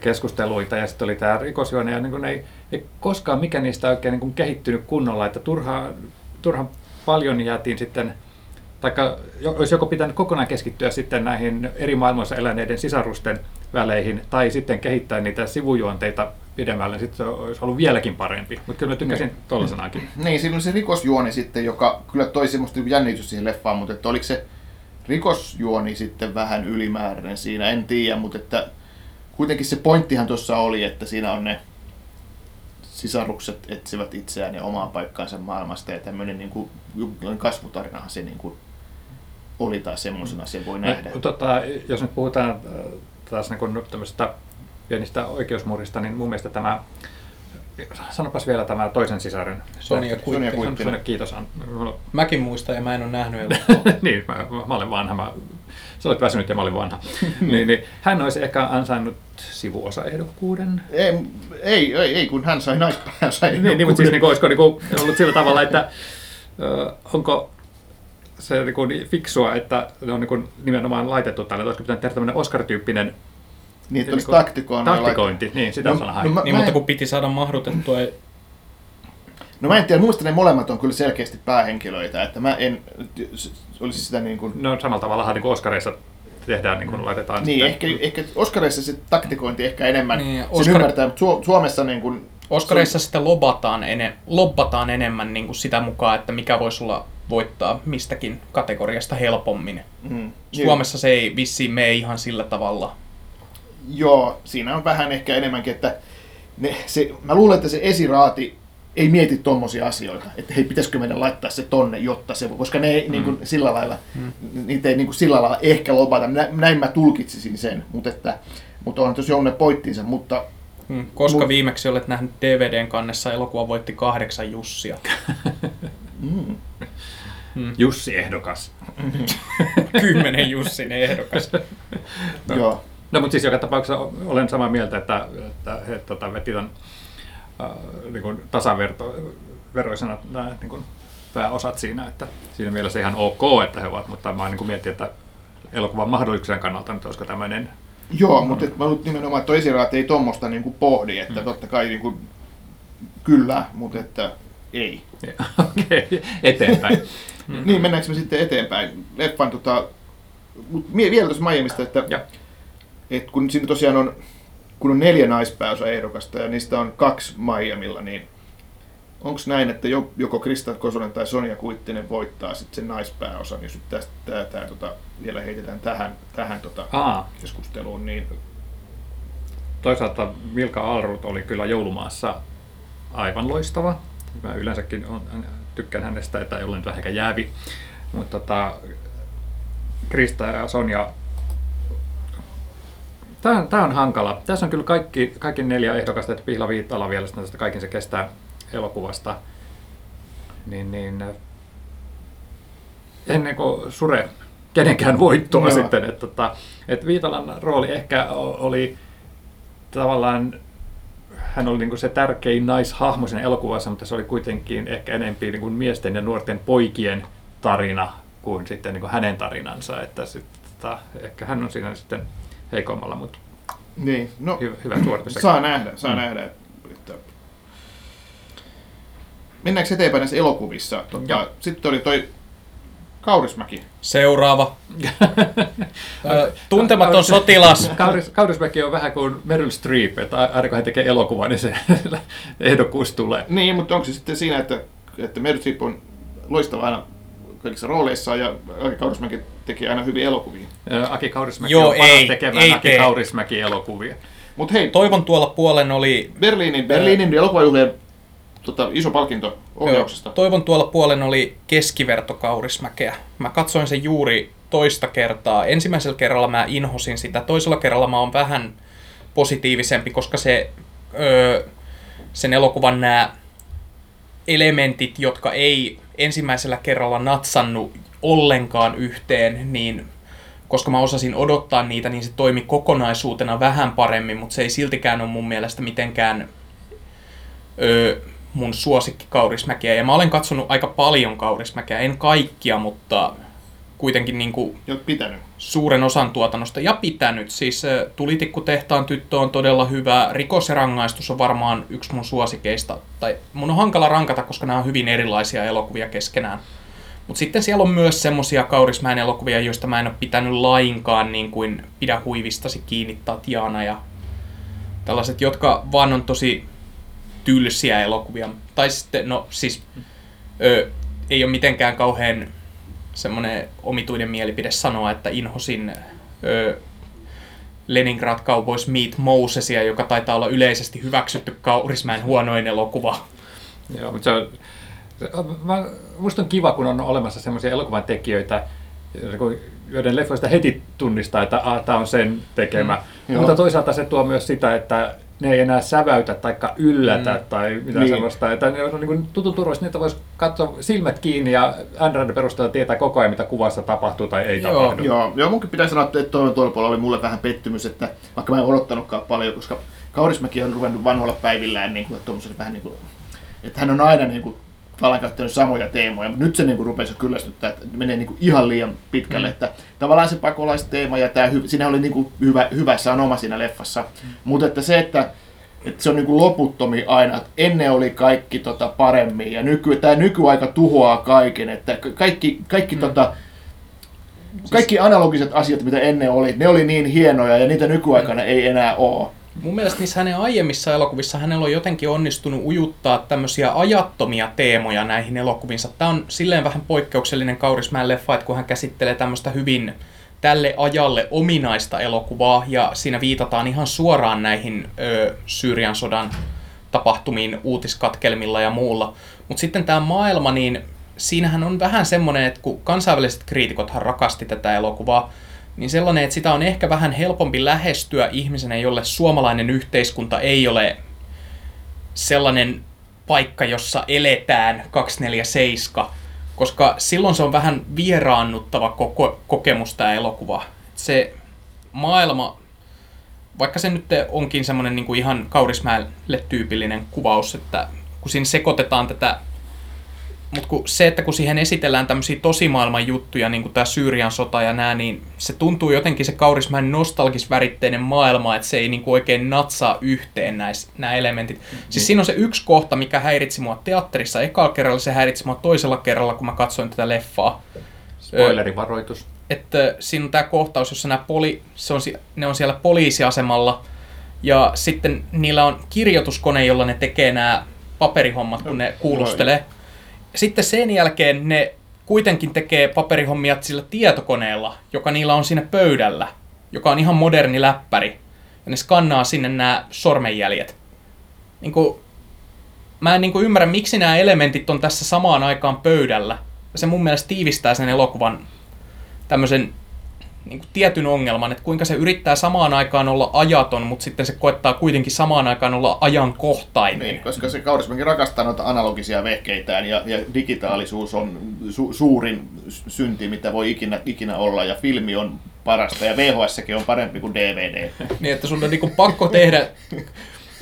S4: keskusteluita ja sitten oli tämä rikosjuone ja niin kuin ei, ei koskaan mikä niistä oikein niin kuin kehittynyt kunnolla, että turhaan, turhan paljon jäätiin sitten jo- olisi joko pitänyt kokonaan keskittyä sitten näihin eri maailmoissa eläneiden sisarusten väleihin, tai sitten kehittää niitä sivujuonteita pidemmälle, niin sitten se olisi ollut vieläkin parempi. Mutta kyllä mä tykkäsin tollasenakin. <clears throat>
S3: Niin, siinä oli se rikosjuoni sitten, joka kyllä toi semmoista jännitystä siihen leffaan, mutta että oliko se rikosjuoni sitten vähän ylimääräinen siinä, en tiedä, mutta että kuitenkin se pointtihan tuossa oli, että siinä on ne sisarukset etsivät itseään ja omaa paikkaansa maailmasta ja tämmöinen niin kuin, kasvutarinahan se niin kuin oli tai semmoisena se voi nähdä.
S4: No, tota, jos nyt puhutaan äh, taas niin tämmöistä pienistä oikeusmurista, niin mun mielestä tämä, sanopas vielä tämä toisen sisaren.
S2: Sonja Kuittinen.
S3: Kuittinen.
S4: Sonja, kiitos.
S2: Mäkin muistan ja mä en ole nähnyt <laughs> elokuvaa.
S4: niin, mä, mä olen vanha. Mä, sä olet väsynyt ja mä olin vanha. <laughs> niin, niin, hän olisi ehkä ansainnut sivuosaehdokkuuden.
S3: Ei, ei, ei, ei, kun hän sai sai
S4: Niin, niin mutta siis niin, olisiko niin ollut sillä tavalla, että ö, onko se niin kuin, fiksua, että ne on niin kuin, nimenomaan laitettu tälle, että olisiko pitänyt tehdä tämmöinen Oscar-tyyppinen
S3: niin, että olisi
S4: niin kuin
S3: taktikoon.
S4: taktikointi. Niin, sitä no, sanaa.
S3: no, mä,
S2: niin,
S3: mä,
S2: mutta
S3: en,
S2: kun piti saada mahdutettua
S3: no mä en tiedä, muista ne molemmat on kyllä selkeästi päähenkilöitä, että mä en olisi sitä niin kuin...
S4: No samalla tavalla niin kuin Oscareissa tehdään, niin kuin laitetaan
S3: Niin,
S4: sitten,
S3: ehkä, ehkä Oscareissa se taktikointi ehkä enemmän,
S2: Niin,
S3: niin,
S2: Oscar-
S3: sen ymmärtää, mutta Su- Suomessa niin kuin,
S2: Oscareissa sitä lobataan, ene, lobbataan enemmän niin kuin sitä mukaan, että mikä voisi olla voittaa mistäkin kategoriasta helpommin.
S3: mm,
S2: Suomessa se ei vissiin mene ihan sillä tavalla.
S3: Joo, siinä on vähän ehkä enemmänkin, että ne, se, mä luulen, että se esiraati ei mieti tommosia asioita, että hei, pitäisikö meidän laittaa se tonne, jotta se, koska ne ei mm. niin kuin, sillä lailla, mm. niitä ei niin kuin, sillä lailla ehkä lobata, Nä, näin mä tulkitsisin sen, mutta, että, mutta on tosi onne poittinsa, mutta.
S2: Koska
S3: Mut-
S2: viimeksi olet nähnyt DVDn kannessa elokuva voitti kahdeksan Jussia. <laughs>
S3: mm,
S4: Jussi ehdokas. <laughs>
S2: Kymmenen Jussin ehdokas.
S3: no. joo.
S4: No mutta siis joka tapauksessa olen samaa mieltä, että, että he tota, veti ton äh, niin kuin tasaveroisena nämä niin kuin pääosat siinä, että siinä mielessä ihan ok, että he ovat, mutta mä niin kuin mietin, että elokuvan mahdollisuuksien kannalta nyt olisiko tämmöinen
S3: Joo, mutta et mä luulen nimenomaan, että esiraati ei tuommoista niin pohdi, että totta kai niin kuin, kyllä, mutta että ei.
S4: Okei, <laughs> eteenpäin.
S3: Mm. Niin, mennäänkö me sitten eteenpäin? Leffan tota, mut vielä tuossa Miamista, että,
S4: Ja.
S3: Että kun siinä tosiaan on, kun on neljä naispääosaehdokasta ja niistä on kaksi Miamilla, niin onko näin, että jo- joko Krista Kosonen tai Sonja Kuittinen voittaa sitten sen naispääosan, jos nyt tästä tää, tää, tota, vielä heitetään tähän, tähän tota,
S4: Aa,
S3: keskusteluun, niin
S4: toisaalta Milka Alrut oli kyllä joulumaassa aivan loistava. Mä yleensäkin on, tykkään hänestä, että ei ole nyt vähän jäävi. Mutta tota, Krista ja Sonja, Tämä tää on hankala. Tässä on kyllä kaikki, kaikki neljä ehdokasta, että Pihla Viittala vielä sitten tästä kaikin se kestää elokuvasta. Niin, niin äh, ennen kuin sure kenenkään voittoa
S3: Joo.
S4: sitten. Että, että, että Viitalan rooli ehkä oli tavallaan, hän oli niin kuin se tärkein naishahmo siinä elokuvassa, mutta se oli kuitenkin ehkä enempi niin kuin miesten ja nuorten poikien tarina kuin sitten niin kuin hänen tarinansa. Että sit, tota, ehkä hän on siinä sitten heikommalla, mutta
S3: Niin, no
S4: hyvä, hyvä suoritus.
S3: saa nähdä, saa
S4: Mm.
S3: nähdä. Että... Mennäänkö eteenpäin näissä elokuvissa? Tota, sitten oli toi Kaurismäki.
S2: Seuraava. <laughs> Tuntematon sotilas.
S4: Kauris, Kaurismäki on vähän kuin Meryl Streep, että aina kun hän tekee elokuvan, niin se <laughs> ehdokkuus tulee.
S3: Niin, mutta onko se sitten siinä, että, että Meryl Streep on loistava aina kaikissa rooleissaan ja Aki Kaurismäki teki aina hyviä elokuvia.
S4: Aki Kaurismäki
S2: Joo,
S4: on paras
S2: ei,
S4: tekemään
S2: ei
S4: Aki
S2: tee.
S4: Kaurismäki elokuvia.
S3: Mutta hei,
S2: Toivon tuolla puolen oli
S3: Berliinin, Berliinin elokuvajuhlien tota, iso palkinto ohjauksesta.
S2: Toivon tuolla puolen oli keskiverto Kaurismäkeä. Mä katsoin sen juuri toista kertaa. Ensimmäisellä kerralla mä inhosin sitä. Toisella kerralla mä oon vähän positiivisempi, koska se, öö, sen elokuvan nämä elementit, jotka ei ensimmäisellä kerralla natsannut ollenkaan yhteen, niin koska mä osasin odottaa niitä, niin se toimi kokonaisuutena vähän paremmin, mutta se ei siltikään ole mun mielestä mitenkään öö, mun suosikki Kaurismäkeä. Ja mä olen katsonut aika paljon Kaurismäkeä, en kaikkia, mutta kuitenkin niin kuin
S3: pitänyt.
S2: suuren osan tuotannosta ja pitänyt. Siis ö, Tulitikkutehtaan tyttö on todella hyvä. Rikos ja rangaistus on varmaan yksi mun suosikeista. Tai mun on hankala rankata, koska nämä on hyvin erilaisia elokuvia keskenään. Mutta sitten siellä on myös semmosia Kaurismäen elokuvia, joista mä en ole pitänyt lainkaan, niin kuin Pidä huivistasi kiinni Tatjana ja tällaiset, jotka vaan on tosi tylsiä elokuvia. Tai sitten, no siis, ö, ei ole mitenkään kauhean semmoinen omituinen mielipide sanoa, että inhosin ö, Leningrad Cowboys Meet Mosesia, joka taitaa olla yleisesti hyväksytty Kaurismäen huonoin elokuva.
S4: Joo, mutta se on, se on, mä, musta on kiva, kun on olemassa semmoisia elokuvan tekijöitä, joiden leffoista heti tunnistaa, että ah, tämä on sen tekemä.
S3: Mm,
S4: Mm,
S3: joo.
S4: mutta toisaalta se tuo myös sitä, että ne ei enää säväytä tai yllätä mm. tai mitään
S3: Niin.
S4: niin. semmoista. Että ne on niin tutun turvallista, niitä voisi katsoa silmät kiinni ja Androidin perusteella tietää koko ajan, mitä kuvassa tapahtuu tai ei
S2: Joo.
S4: tapahdu.
S3: Joo, joo, munkin pitää sanoa, että toivon tuolla puolella oli mulle vähän pettymys, että vaikka mä en odottanutkaan paljon, koska Kaurismäki on ruvennut vanhoilla päivillään niin kuin, vähän niin kuin, että hän on aina niin kuin, tavallaan käyttänyt samoja teemoja, mutta nyt se niin rupesi kyllästyttää, että menee niin kuin, ihan liian pitkälle, mm. että tavallaan se pakolaisteema ja tämä, siinä oli niin kuin, hyvä, hyvä sanoma siinä leffassa, mm. mutta että se, että että se on niin loputtomi aina, että ennen oli kaikki tota paremmin ja nyky, tämä nykyaika tuhoaa kaiken, että ka- kaikki, kaikki mm. tota, kaikki analogiset asiat, mitä ennen oli, ne oli niin hienoja ja niitä nykyaikana ei enää ole.
S2: Mun mielestä niissä hänen aiemmissa elokuvissa hänellä on jotenkin onnistunut ujuttaa tämmöisiä ajattomia teemoja näihin elokuvinsa. Tämä on silleen vähän poikkeuksellinen Kaurismäen leffa, että kun hän käsittelee tämmöistä hyvin tälle ajalle ominaista elokuvaa, ja siinä viitataan ihan suoraan näihin ö, Syyrian sodan tapahtumiin uutiskatkelmilla ja muulla. Mutta sitten tämä maailma, niin siinähän on vähän semmoinen, että kun kansainväliset kriitikothan rakasti tätä elokuvaa, niin sellainen, että sitä on ehkä vähän helpompi lähestyä ihmisenä, jolle suomalainen yhteiskunta ei ole sellainen paikka, jossa eletään 247, koska silloin se on vähän vieraannuttava koko, kokemus tämä elokuva. Se maailma, vaikka se nyt onkin semmoinen niin kuin ihan Kaurismäelle tyypillinen kuvaus, että kun siinä sekoitetaan tätä mutta kun se, että kun siihen esitellään tämmöisiä tosimaailman juttuja, niin kuin tämä Syyrian sota ja nämä, niin se tuntuu jotenkin se Kaurismäen nostalgisväritteinen maailma, että se ei niin kuin oikein natsaa yhteen näis, nämä elementit. Mm. Siis siinä on se yksi kohta, mikä häiritsi mua teatterissa ekalla kerralla, se häiritsi mua toisella kerralla, kun mä katsoin tätä leffaa.
S4: Spoilerivaroitus.
S2: Että siinä on tämä kohtaus, jossa nämä poli, se on, ne on siellä poliisiasemalla ja sitten niillä on kirjoituskone, jolla ne tekee nämä paperihommat, kun ne kuulustelee. Sitten sen jälkeen ne kuitenkin tekee paperihommia sillä tietokoneella, joka niillä on siinä pöydällä, joka on ihan moderni läppäri. Ja ne skannaa sinne nämä sormenjäljet. Niin kuin, mä en niin kuin ymmärrä, miksi nämä elementit on tässä samaan aikaan pöydällä. Se mun mielestä tiivistää sen elokuvan tämmöisen niin kuin tietyn ongelman, että kuinka se yrittää samaan aikaan olla ajaton, mutta sitten se koettaa kuitenkin samaan aikaan olla ajankohtainen.
S3: Niin, koska se Kaurismäki rakastaa noita analogisia vehkeitään ja, ja digitaalisuus on su, suurin synti, mitä voi ikinä, ikinä olla ja filmi on parasta ja VHSkin on parempi kuin DVD. <laughs>
S2: Niin, että sun on niinku pakko tehdä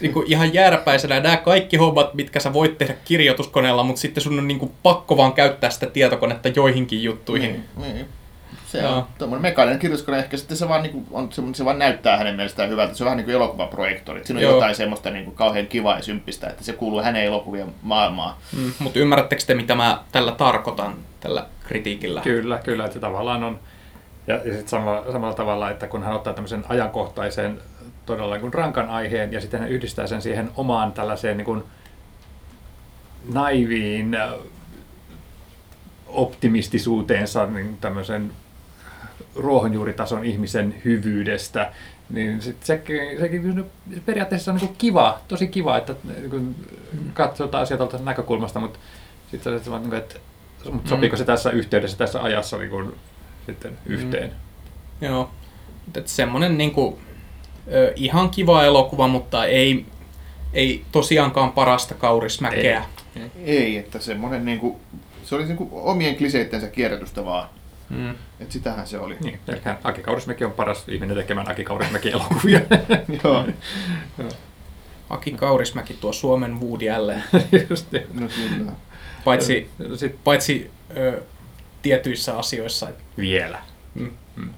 S2: niinku ihan jääräpäisenä nämä kaikki hommat, mitkä sä voit tehdä kirjoituskoneella, mutta sitten sun on niinku pakko vaan käyttää sitä tietokonetta joihinkin juttuihin.
S3: Niin, niin. Se
S2: Joo.
S3: on tuommoinen mekaaninen kirjoituskone, ehkä sitten se vaan, niin kuin, on, se vaan näyttää hänen mielestään hyvältä. Se on vähän niin kuin elokuvaprojektori. Siinä on
S2: Joo.
S3: jotain semmoista niin kuin kauhean kivaa ja symppistä, että se kuuluu hänen elokuvien maailmaan.
S2: Mm, mutta ymmärrättekö te, mitä mä tällä tarkoitan, tällä kritiikillä?
S4: Kyllä, kyllä, että se tavallaan on. Ja, ja sitten samalla, samalla tavalla, että kun hän ottaa tämmöisen ajankohtaisen todella niin kuin rankan aiheen ja sitten hän yhdistää sen siihen omaan tällaiseen niin kuin naiviin, optimistisuuteensa niin tämmöisen ruohonjuuritason ihmisen hyvyydestä, niin sit sekin, sekin periaatteessa on niin kiva, tosi kiva, että niin katsotaan asiat tuolta näkökulmasta, mutta sitten se, että, että mutta sopiiko se tässä yhteydessä, tässä ajassa niin kuin, sitten yhteen?
S2: Mm. Joo, että semmoinen niin kuin, ihan kiva elokuva, mutta ei, ei tosiaankaan parasta kaurismäkeä.
S3: Ei, ei että semmoinen niin kuin, se oli niin kuin omien kliseittensä kierrätystä vaan. Mm. Että sitähän se oli.
S4: Niin, eli Aki Kaurismäki on paras ihminen tekemään Aki Kaurismäki elokuvia. <laughs>
S3: Joo.
S2: Aki Kaurismäki tuo Suomen Woody Allen.
S4: Just niin.
S3: No kyllä.
S2: Paitsi, Sit, paitsi ö, tietyissä asioissa.
S4: Vielä. Mm. Mm.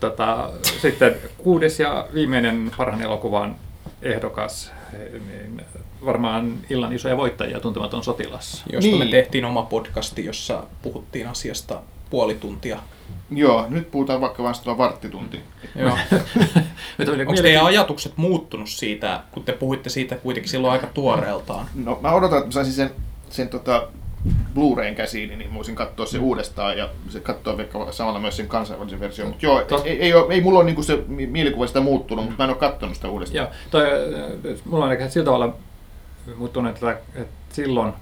S4: Tota, sitten kuudes ja viimeinen parhaan elokuvan ehdokas, niin varmaan illan isoja voittajia tuntematon sotilas.
S2: Josta niin. me tehtiin oma podcasti, jossa puhuttiin asiasta puoli tuntia.
S3: Joo, nyt puhutaan vaikka vain sitä varttitunti.
S2: Joo. <laughs> Onko teidän ajatukset muuttunut siitä, kun te puhuitte siitä kuitenkin silloin aika tuoreeltaan?
S3: No mä odotan, että mä saisin sen, sen tota Blu-rayn käsiin, niin voisin katsoa se mm. uudestaan ja se katsoa vaikka samalla myös sen kansainvälisen version. Mutta joo, Tos... ei, ei, ole, ei, mulla ole niinku se mielikuva sitä muuttunut, mutta mä en ole katsonut sitä uudestaan.
S4: Joo, toi, mulla on ehkä sillä tavalla muuttunut, että, että silloin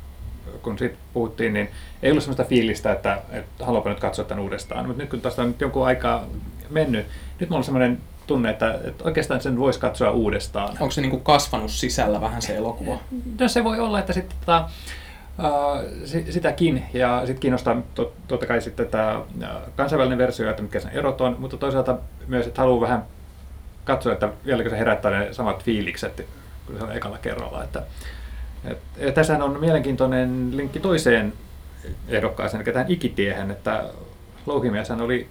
S4: kun siitä puhuttiin, niin ei ollut sellaista fiilistä, että, että haluanko nyt katsoa tämän uudestaan. Mutta nyt kun tästä on nyt jonkun aikaa mennyt, nyt mulla on sellainen tunne, että, että oikeastaan sen voisi katsoa uudestaan.
S2: Onko se niin kuin kasvanut sisällä vähän se elokuva?
S4: No se voi olla, että sitten tota, sitäkin, ja sitten kiinnostaa tot, totta kai sitten tämä kansainvälinen versio, että mitkä sen erot on, mutta toisaalta myös, että haluaa vähän katsoa, että vieläkö se herättää ne samat fiilikset kuin se on ekalla kerralla. Että, et, tässä on mielenkiintoinen linkki toiseen ehdokkaaseen, eli tähän ikitiehen, että Louhimieshän oli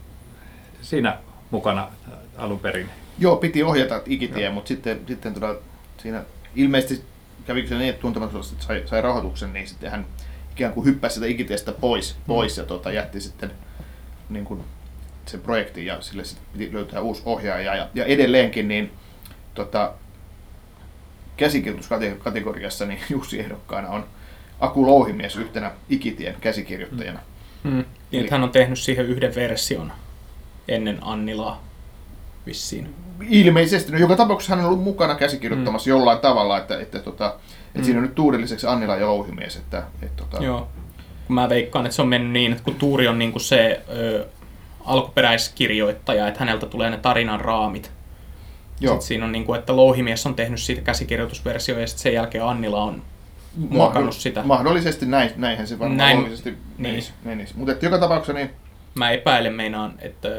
S4: siinä mukana alun perin.
S3: Joo, piti ohjata ikitie, Joo. mutta sitten, sitten tuota, siinä ilmeisesti kävikö se niin, että tuntemattomasti sai, sai rahoituksen, niin sitten hän ikään kuin hyppäsi sitä ikitiestä pois, mm. pois ja tuota, jätti sitten niin kuin, sen projektin ja sille sitten piti löytää uusi ohjaaja. Ja, ja edelleenkin niin tota, käsikirjoituskategoriassa niin Jussi ehdokkaana on Aku Louhimies yhtenä Ikitien käsikirjoittajana.
S2: Mm. Mm. Niin, Eli... hän on tehnyt siihen yhden version ennen Annilaa vissiin.
S3: Ilmeisesti. No, joka tapauksessa hän on ollut mukana käsikirjoittamassa mm. jollain tavalla, että, että, tota, että mm. siinä on nyt tuurilliseksi Annila ja Louhimies. Että, että, tota...
S2: Joo. Mä veikkaan, että se on mennyt niin, että kun Tuuri on niin kuin se ö, alkuperäiskirjoittaja, että häneltä tulee ne tarinan raamit, Joo. Sitten siinä on niin kuin, että Louhimies on tehnyt siitä käsikirjoitusversio ja sitten sen jälkeen Annila on muokannut sitä.
S3: Mahdollisesti näin, näinhän se varmaan näin, menisi. Niin. menisi. Mutta joka tapauksessa niin...
S2: Mä epäilen meinaan, että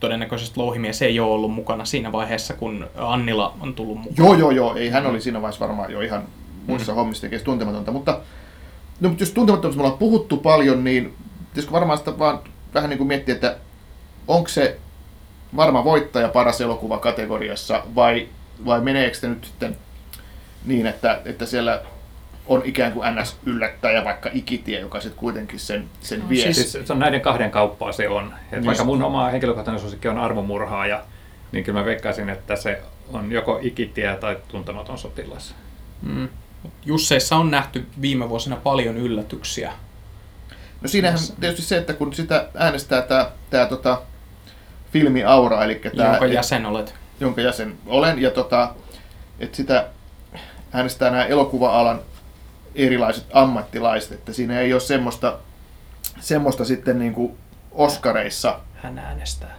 S2: todennäköisesti Louhimies ei ole ollut mukana siinä vaiheessa, kun Annila on tullut mukaan.
S3: Joo, joo, joo. Ei hän oli siinä vaiheessa varmaan jo ihan muissa mm. hommissa tekee tuntematonta. Mutta, no, mutta jos tuntemattomasta me ollaan puhuttu paljon, niin pitäisikö varmaan sitä vaan vähän niin kuin miettiä, että onko se varma voittaja paras elokuva kategoriassa vai, vai meneekö se nyt sitten niin, että, että siellä on ikään kuin NS yllättäjä, vaikka ikitie, joka sitten kuitenkin sen, sen no, vie.
S4: Siis se on näiden kahden kauppaa se on. Et vaikka mun oma henkilökohtainen suosikki on armomurhaaja, niin kyllä mä veikkaisin, että se on joko ikitie tai tuntematon sotilas.
S2: Mm. Jusseissa on nähty viime vuosina paljon yllätyksiä.
S3: No siinähän tietysti se, että kun sitä äänestää tämä, tämä tota, filmi Aura, eli
S2: tämä... Jonka jäsen olet.
S3: Jonka jäsen olen, ja tota, että sitä äänestää nämä elokuva-alan erilaiset ammattilaiset, että siinä ei ole semmoista, semmoista sitten niin kuin Oscareissa.
S2: Hän äänestää.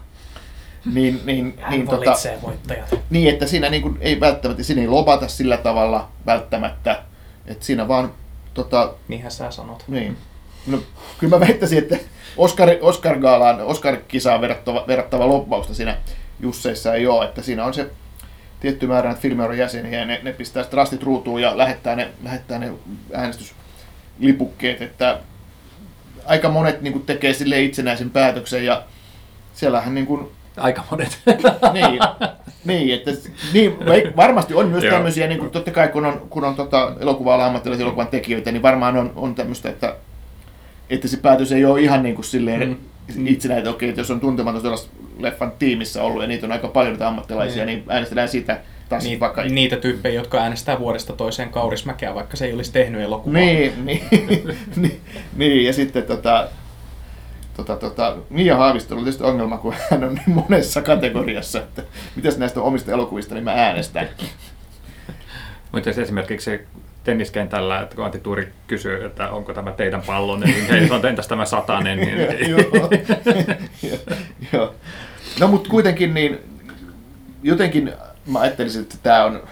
S3: Niin, niin,
S2: Hän
S3: niin,
S2: tota, voittajat.
S3: Niin, että siinä niin kuin, ei välttämättä, siinä ei lopata sillä tavalla välttämättä, että siinä vaan... Tota,
S2: Niinhän sä sanot.
S3: Niin. No, kyllä mä väittäisin, että Oscar, Oscar-gaalaan, Oscar-kisaan verrattava, verrattava loppausta siinä Jusseissa ei ole, että siinä on se tietty määrä näitä filmiauran jäseniä ja ne, ne pistää sitten rastit ruutuun ja lähettää ne, lähettää ne äänestyslipukkeet, että aika monet niin kuin, tekee sille itsenäisen päätöksen ja siellähän niin kuin,
S4: Aika monet. <laughs>
S3: niin, niin, että, niin, varmasti on myös tämmöisiä, niin kuin, totta kai kun on, kun on tota, elokuva ammattilaisia elokuvan tekijöitä, niin varmaan on, on tämmöistä, että että se päätös ei ole ihan niin kuin silleen mm. itsenäinen, että okei, että jos on tuntematon sellaista leffan tiimissä ollut ja niitä on aika paljon niitä ammattilaisia, mm. niin äänestetään sitä taas
S2: Niit,
S3: vaikka...
S2: Niitä tyyppejä, jotka äänestää vuodesta toiseen kaurismäkeä, vaikka se ei olisi tehnyt elokuvaa.
S3: Niin, <laughs> niin, niin, niin, ja sitten tota, tota, tota, Mia Haavistolla oli tietysti ongelma, kun hän on niin monessa kategoriassa, että mitäs näistä omista elokuvista niin mä äänestän.
S4: Mutta esimerkiksi se tenniskentällä, että kun Antti Tuuri kysyy, että onko tämä teidän pallonne, niin hei, se on entäs tämä satanen, niin <laughs>
S3: Joo. Joo. No mutta kuitenkin niin jotenkin mä ajattelisin, että tämä on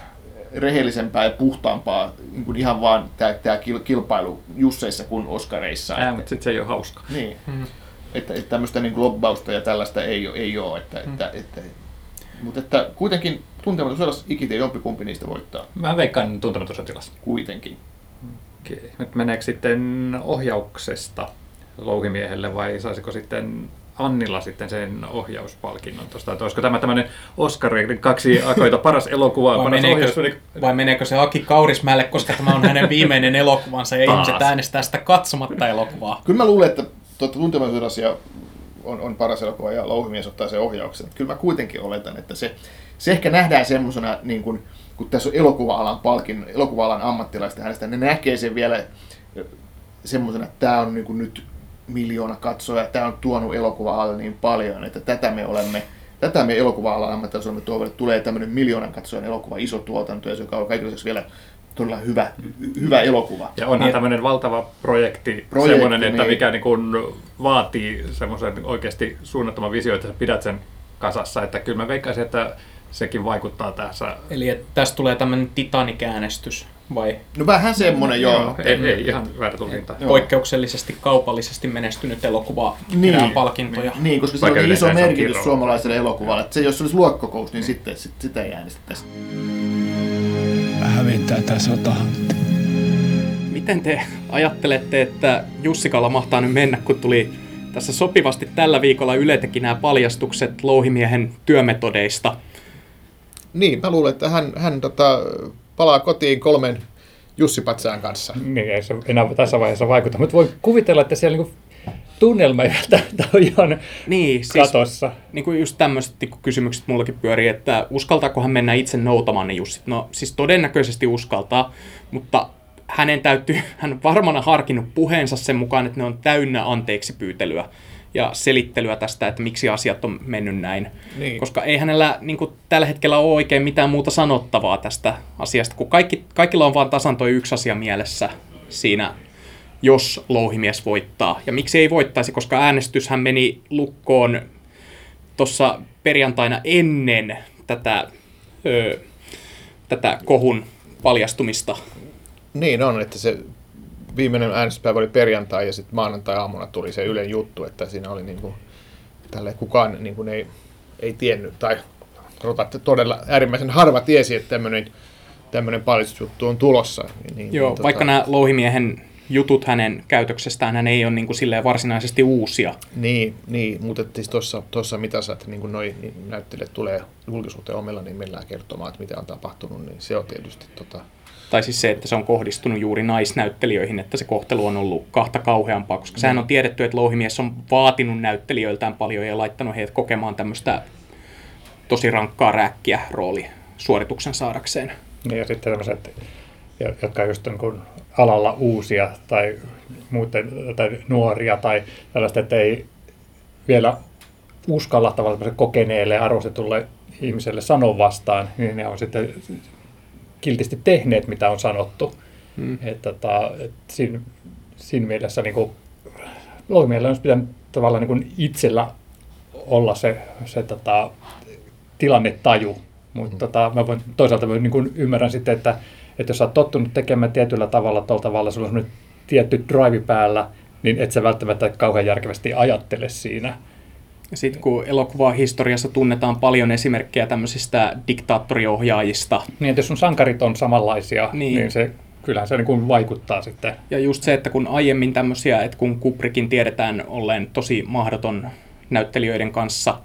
S3: rehellisempää ja puhtaampaa niin kuin ihan vaan tämä, tämä kilpailu Jusseissa kuin Oskareissa.
S4: Ää, mutta sitten se ei ole hauska.
S3: Niin. Mm. Että, että tämmöistä niin lobbausta ja tällaista ei, ole- ei ole. Että, mm. että, että, mutta että kuitenkin tuntematon sotilas ikitie jompikumpi niistä voittaa.
S4: Mä veikkaan tuntematon sotilas.
S3: Kuitenkin.
S4: Okei. Nyt meneekö sitten ohjauksesta louhimiehelle vai saisiko sitten Annilla sitten sen ohjauspalkinnon tuosta, että olisiko tämä tämmöinen Oscarin kaksi akoita paras <laughs> elokuva,
S2: Vai
S4: paras
S2: meneekö,
S4: ohjaus,
S2: vai meneekö se Aki Kaurismäelle, koska tämä on hänen viimeinen elokuvansa ja
S4: Taas.
S2: ihmiset äänestää sitä katsomatta elokuvaa.
S3: Kyllä mä luulen, että tuota, tuntematon on, on paras elokuva ja louhimies ottaa sen ohjauksen. Kyllä mä kuitenkin oletan, että se, se ehkä nähdään semmoisena, niin kuin, kun tässä on elokuva-alan palkin, elokuva-alan ammattilaista hänestä, ne näkee sen vielä semmoisena, että tämä on niin kuin nyt miljoona katsoja, tämä on tuonut elokuva-alalle niin paljon, että tätä me olemme Tätä me elokuva-alan olemme tuoneet, että tulee tämmöinen miljoonan katsojan elokuva, iso tuotanto, ja se on kaikille vielä todella hyvä, hyvä elokuva.
S4: Ja onhan
S2: Niin.
S4: tämmöinen valtava projekti,
S3: Projekti,
S4: semmoinen, että
S3: niin.
S4: mikä niin kuin vaatii semmoisen oikeasti suunnattoman visio, että sä pidät sen kasassa. Että kyllä mä veikkaisin, että sekin vaikuttaa tässä.
S2: Eli että tästä tulee tämmöinen Titanic-äänestys, vai
S3: No vähän semmoinen, joo.
S4: Ei, ei ihan väärä tulkinta.
S3: Joo.
S2: poikkeuksellisesti kaupallisesti menestynyt elokuva niin. palkintoja.
S3: Niin, koska se on niin iso
S4: on
S3: merkitys
S4: kirjoilla.
S3: suomalaiselle elokuvalle. Että se, jos se olisi luokkokous, niin sitten sit, sitä ei äänestettäisi.
S5: hävittää tämä sota.
S2: Miten te ajattelette, että Jussikalla mahtaa nyt mennä, kun tuli tässä sopivasti tällä viikolla Yle teki nämä paljastukset louhimiehen työmetodeista?
S3: Niin, mä luulen, että hän, hän tota, palaa kotiin kolmen Jussi Patsaan kanssa.
S4: Niin, ei se enää tässä vaiheessa vaikuta. Mutta voi kuvitella, että siellä niinku tunnelma ei välttämättä <laughs> ole ihan
S2: Niin, siis
S4: katossa.
S2: niin kuin just tämmöiset niin kuin kysymykset mullakin pyörii, että uskaltaakohan mennä itse noutamaan ne Jussit? No siis todennäköisesti uskaltaa, mutta hänen täytyy, <laughs> hän on varmana harkinnut puheensa sen mukaan, että ne on täynnä anteeksi pyytelyä ja selittelyä tästä, että miksi asiat on mennyt näin.
S3: Niin.
S2: Koska ei hänellä niin kuin, tällä hetkellä ole oikein mitään muuta sanottavaa tästä asiasta, kun kaikki, kaikilla on vaan tasan toi yksi asia mielessä siinä, jos louhimies voittaa. Ja miksi ei voittaisi, koska äänestyshän meni lukkoon tuossa perjantaina ennen tätä, ö, tätä kohun paljastumista.
S3: Niin on, että se viimeinen äänestyspäivä oli perjantai ja sitten maanantai-aamuna tuli se Ylen juttu, että siinä oli niin kuin, tälle kukaan niin kuin ei, ei tiennyt, tai että todella äärimmäisen harva tiesi, että tämmöinen, tämmöinen paljastusjuttu on tulossa. Niin, niin,
S2: Joo,
S3: tota,
S2: vaikka nämä louhimiehen jutut hänen käytöksestään, hän ei ole niin kuin silleen varsinaisesti uusia.
S3: Niin, niin mutta siis tuossa, tuossa mitassa, että niin kuin noi niin näyttelijät tulee julkisuuteen omilla nimellään kertomaan, että mitä on tapahtunut, niin se on tietysti tota,
S2: Tai siis se, että se on kohdistunut juuri naisnäyttelijöihin, että se kohtelu on ollut kahta kauheampaa, koska sehän on tiedetty, että louhimies on vaatinut näyttelijöiltään paljon ja laittanut heidät kokemaan tämmöistä tosi rankkaa rääkkiä rooli suorituksen saadakseen.
S4: Niin ja sitten tämmöiset, jo- jotka on just niin kuin alalla uusia tai muuten tai nuoria tai tällaista, että ei vielä uskalla tavallaan kokeneelle ja arvostetulle ihmiselle sanoa vastaan, niin ne on sitten kiltisti tehneet, mitä on sanottu. Mm. Että, tota, et siinä, siinä mielessä niin kuin, olisi pitänyt tavallaan niin kuin itsellä olla se, se tota, tilannetaju. Mutta mm. tota, mä voin, toisaalta mä niin kuin ymmärrän sitten, että, että jos sä oot tottunut tekemään tietyllä tavalla, tuolla tavalla, sulla on semmoinen tietty drive päällä, niin et sä välttämättä kauhean järkevästi ajattele siinä.
S2: Sitten kun elokuvahistoriassa tunnetaan paljon esimerkkejä tämmöisistä diktaattoriohjaajista,
S4: Niin, että jos sun sankarit on samanlaisia,
S2: Niin.
S4: niin, niin se, kyllähän se niin kuin vaikuttaa sitten.
S2: Ja just se, että kun aiemmin tämmöisiä, että kun Kubrickin tiedetään olleen tosi mahdoton näyttelijöiden kanssa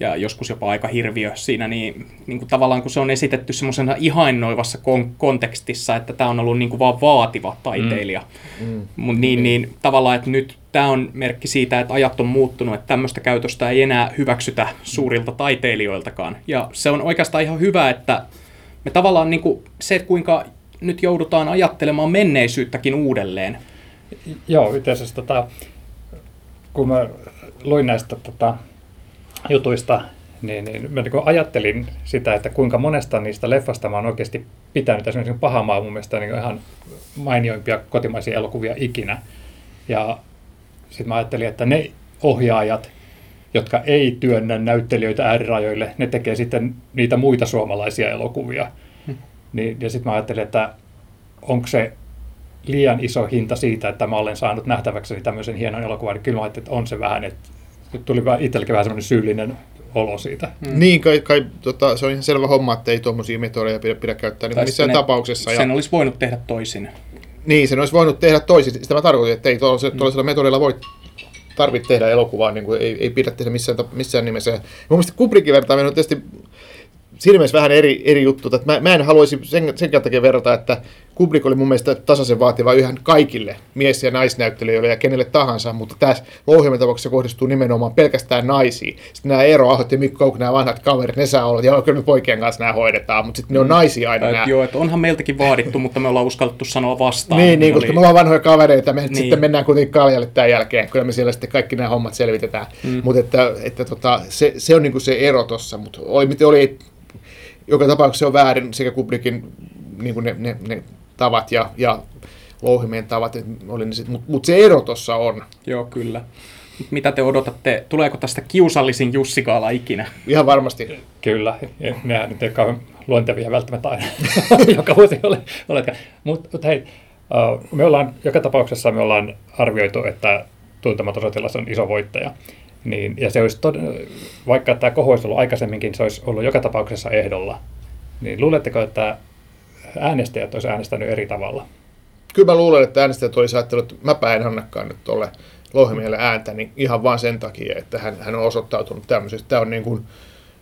S2: ja joskus jopa aika hirviö siinä, niin, niin kuin tavallaan kun se on esitetty semmoisena ihainnoivassa kon- kontekstissa, että tämä on ollut niin kuin vaan vaativa taiteilija. Mm. Mut niin, niin tavallaan, että nyt tämä on merkki siitä, että ajat on muuttunut, että tämmöistä käytöstä ei enää hyväksytä suurilta taiteilijoiltakaan. Ja se on oikeastaan ihan hyvä, että me tavallaan niin kuin se, että kuinka nyt joudutaan ajattelemaan menneisyyttäkin uudelleen.
S4: Joo, itse asiassa tota, kun mä luin näistä tota, jutuista, niin, niin mä niin ajattelin sitä, että kuinka monesta niistä leffasta mä oon oikeasti pitänyt. Esimerkiksi Pahamaa on mun mielestä niin ihan mainioimpia kotimaisia elokuvia ikinä. Ja sitten mä ajattelin, että ne ohjaajat, jotka ei työnnä näyttelijöitä äärirajoille, ne tekee sitten niitä muita suomalaisia elokuvia. Hmm. Niin, ja sitten mä ajattelin, että onko se liian iso hinta siitä, että mä olen saanut nähtäväkseni tämmöisen hienon elokuvan, niin kyllä mä ajattelin, että on se vähän, että tuli itsellekin vähän semmoinen syyllinen olo siitä.
S3: Mm. Niin, kai, kai tota, se on ihan selvä homma, että ei tuommoisia metodeja pidä, pidä käyttää niin missään ne, tapauksessa.
S2: Sen ja... olisi voinut tehdä toisin.
S3: Niin, sen olisi voinut tehdä toisin. Sitä mä tarkoitin, että ei tuollaisella mm. metodilla voi tarvitse tehdä elokuvaa, niin kuin ei, ei pidä tehdä missään, missään nimessä. Ja mun mielestä Kubrickin vertaaminen on tietysti siinä mielessä vähän eri, eri juttu. Että mä, mä en haluaisi sen, sen takia verrata, että Kubrick oli mun mielestä tasaisen vaativa ihan kaikille mies- ja naisnäyttelijöille ja kenelle tahansa, mutta tässä ohjelman tapauksessa kohdistuu nimenomaan pelkästään naisiin. Sitten nämä Eero Ahot ja Mikko Kouk, nämä vanhat kaverit, ne saa olla, ja kyllä me poikien kanssa nämä hoidetaan, mutta sitten ne on mm. naisia aina.
S2: Nämä. Joo, että onhan meiltäkin vaadittu, mutta me ollaan uskallettu sanoa vastaan.
S3: niin, niin, koska oli... me ollaan vanhoja kavereita, me niin. sitten mennään kuitenkin kaljalle tämän jälkeen, kyllä me siellä sitten kaikki nämä hommat selvitetään. Mm. Mutta että, että tota, se, se, on niin se ero tuossa, mutta oli, oli, joka tapauksessa on väärin sekä Kubrickin niin kuin ne, ne, ne tavat ja, ja louhimien tavat, mutta mut se ero tuossa on.
S2: Joo, kyllä. Mitä te odotatte? Tuleeko tästä kiusallisin Jussikaala ikinä?
S3: Ihan varmasti.
S4: Kyllä. Nehän nyt ei kauhean luontevia välttämättä aina <laughs> joka vuosi ole. Mutta mut hei, me ollaan, joka tapauksessa me ollaan arvioitu, että tuntematon sotilas on iso voittaja. Niin, ja se olisi tod- vaikka tämä kohu olisi ollut aikaisemminkin, se olisi ollut joka tapauksessa ehdolla. Niin luuletteko, että äänestäjät olisi äänestänyt eri tavalla?
S3: Kyllä mä luulen, että äänestäjät olisi ajatellut, että mäpä en annakaan nyt tuolle Lohimielle ääntä, niin ihan vain sen takia, että hän, hän on osoittautunut tämmöisestä. Tämä on niin kuin,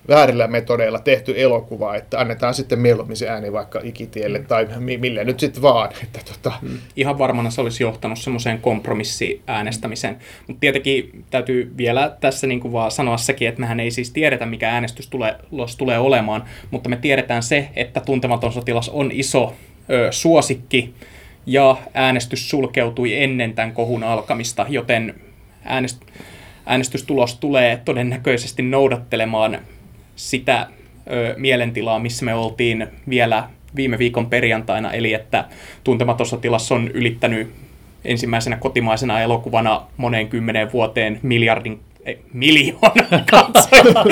S3: väärillä metodeilla tehty elokuva, että annetaan sitten mieluummin se ääni vaikka ikitielle mm. tai millä nyt sitten vaan. <laughs> Että tota.
S2: mm. Ihan varmana se olisi johtanut semmoiseen kompromissiäänestämiseen. Mutta tietenkin täytyy vielä tässä niin kuin vaan sanoa sekin, että mehän ei siis tiedetä, mikä äänestys tulee, tulee olemaan, mutta me tiedetään se, että Tuntematon sotilas on iso ö, suosikki ja äänestys sulkeutui ennen tämän kohun alkamista, joten äänest, äänestystulos tulee todennäköisesti noudattelemaan sitä ö, mielentilaa, missä me oltiin vielä viime viikon perjantaina, eli että Tuntematon sotilas on ylittänyt ensimmäisenä kotimaisena elokuvana moneen kymmeneen vuoteen miljardin ei, miljoona <laughs> katsoja,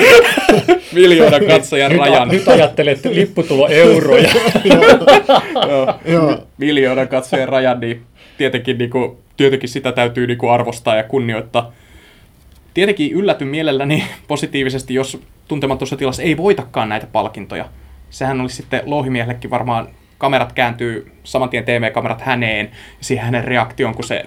S2: <laughs> miljoona katsojan
S4: nyt,
S2: rajan.
S4: Nyt ajattelet lipputulo euroja. <laughs>
S2: Joo, miljoona katsojan rajan, niin tietenkin, niin kuin, tietenkin sitä täytyy niin kuin arvostaa ja kunnioittaa. Tietenkin yllätyn mielelläni positiivisesti, jos tuntematon sotilas ei voitakaan näitä palkintoja. Sehän olisi sitten louhimiehellekin varmaan, kamerat kääntyy, saman tien TV-kamerat häneen, ja siihen hänen reaktioon, kun se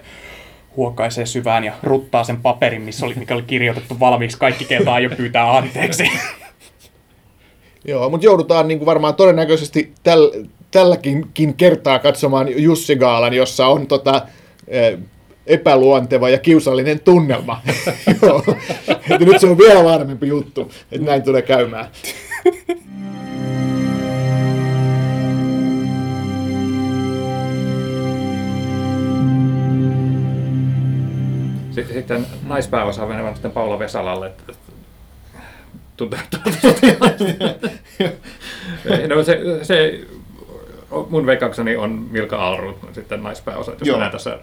S2: huokaisee syvään ja ruttaa sen paperin, missä oli, mikä oli kirjoitettu valmiiksi, kaikki keltaa jo pyytää anteeksi. <laughs>
S3: Joo, mutta joudutaan niin kuin varmaan todennäköisesti täl, tälläkin kertaa katsomaan Jussi Gaalan, jossa on tota, eh, epäluonteva ja kiusallinen tunnelma. <laughs> Joo. Että nyt se on vielä varmempi juttu, että näin tulee käymään.
S4: Sitten naispääosa menevän sitten Paula Vesalalle. Tuntuu, <laughs> no se, se mun veikkaukseni on Milka Alrut sitten naispääosa, jos Joo. tässä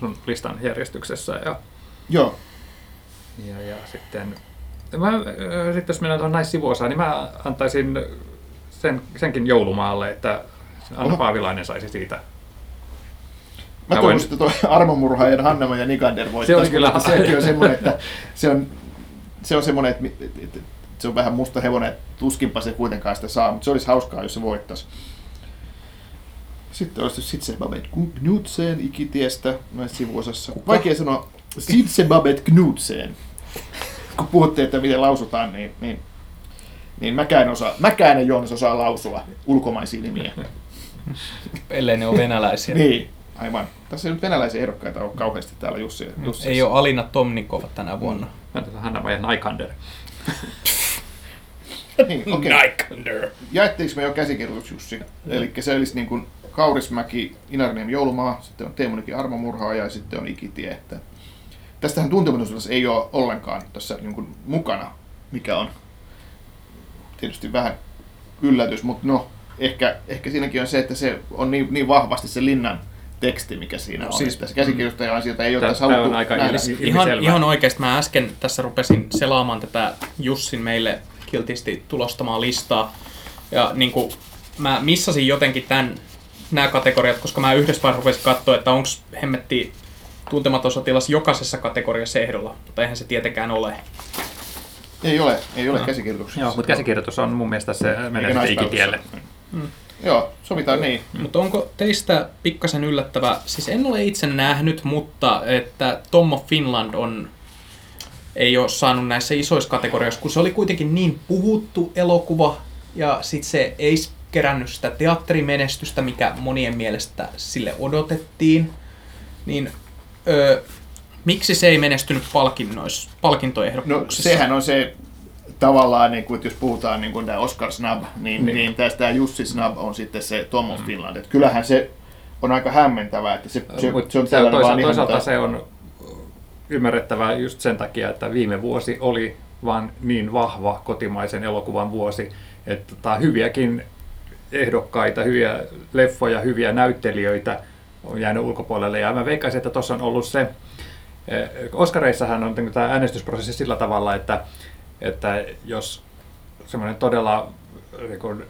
S4: sun listan järjestyksessä. Ja,
S3: Joo.
S4: Ja, ja sitten, mä, sitten jos mennään tuohon naissivuosaan, niin mä antaisin sen, senkin joulumaalle, että Anna Oho. Paavilainen saisi siitä
S3: Mä, mä voin... sitten tuo armomurhaajan Hannema ja Nikander voittaisi,
S4: se on kyllä...
S3: sekin on semmoinen, että se on, se on semmoinen, että, että se on vähän musta hevonen, että tuskinpa se kuitenkaan sitä saa, mutta se olisi hauskaa, jos se voittaisi. Sitten olisi Sitsebabet Knudsen ikitiestä näissä sivuosassa. Vaikea sanoa Sitsebabet Knudsen. Kun puhutte, että miten lausutaan, niin, niin, niin mäkään, osaa, mäkään en Joonas osaa lausua ulkomaisia nimiä.
S2: Ellei ne ole venäläisiä. <laughs>
S3: niin, aivan. Tässä ei nyt venäläisiä ehdokkaita ole kauheasti täällä Jussi. Jussi.
S2: Ei ole Alina Tomnikova tänä vuonna.
S4: Mm. Hanna vai Naikander. <laughs>
S3: niin, okay.
S2: Naikander.
S3: Jaettiinko me jo käsikirjoitus Jussi? Mm. Eli se olisi niin kuin Kaurismäki, Inarniemi Joulumaa, sitten on Teemunikin armomurhaaja ja sitten on Ikitie. Että tästähän tuntematon ei ole ollenkaan tuossa niin kuin mukana, mikä on tietysti vähän yllätys, mutta no, ehkä, ehkä siinäkin on se, että se on niin, niin vahvasti se linnan teksti, mikä siinä no, on. Siis, että se käsikirjoittaja asioita ei ole tässä haluttu
S4: on aika
S3: nähdä.
S2: Ihan, ihan oikeasti mä äsken tässä rupesin selaamaan tätä Jussin meille kiltisti tulostamaa listaa. Ja niin kuin, mä missasin jotenkin tämän, nämä kategoriat, koska mä yhdessä vaiheessa rupesin katsoa, että onko hemmetti tuntematon sotilas jokaisessa kategoriassa ehdolla, mutta eihän se tietenkään ole.
S3: Ei ole, ei ole käsikirjoituksessa.
S4: Joo, mutta käsikirjoitus on mun mielestä se menee ikitielle.
S3: Joo, sovitaan niin.
S2: Mm. Mutta onko teistä pikkasen yllättävä, siis en ole itse nähnyt, mutta että Tommo Finland on, ei ole saanut näissä isoissa kategorioissa, kun se oli kuitenkin niin puhuttu elokuva ja sitten se ei kerännyt sitä teatterimenestystä, mikä monien mielestä sille odotettiin, niin öö, miksi se ei menestynyt palkinnoissa,
S3: No sehän on se tavallaan, niin kuin, että jos puhutaan niin kuin tämä Oscar Snub, niin, niin. niin tästä Jussi Snub on sitten se Thomas mm. Finland. Että kyllähän se on aika hämmentävää, että se, se,
S4: Mut
S3: se on
S4: se toisaalta,
S3: vaan
S4: toisaalta
S3: mitä-
S4: se on ymmärrettävää just sen takia, että viime vuosi oli vaan niin vahva kotimaisen elokuvan vuosi, että tota, hyviäkin ehdokkaita, hyviä leffoja, hyviä näyttelijöitä on jäänyt ulkopuolelle. Ja mä veikkaisin, että tuossa on ollut se, eh, Oskareissahan on niin tämä äänestysprosessi sillä tavalla, että, että jos semmoinen todella niin kuin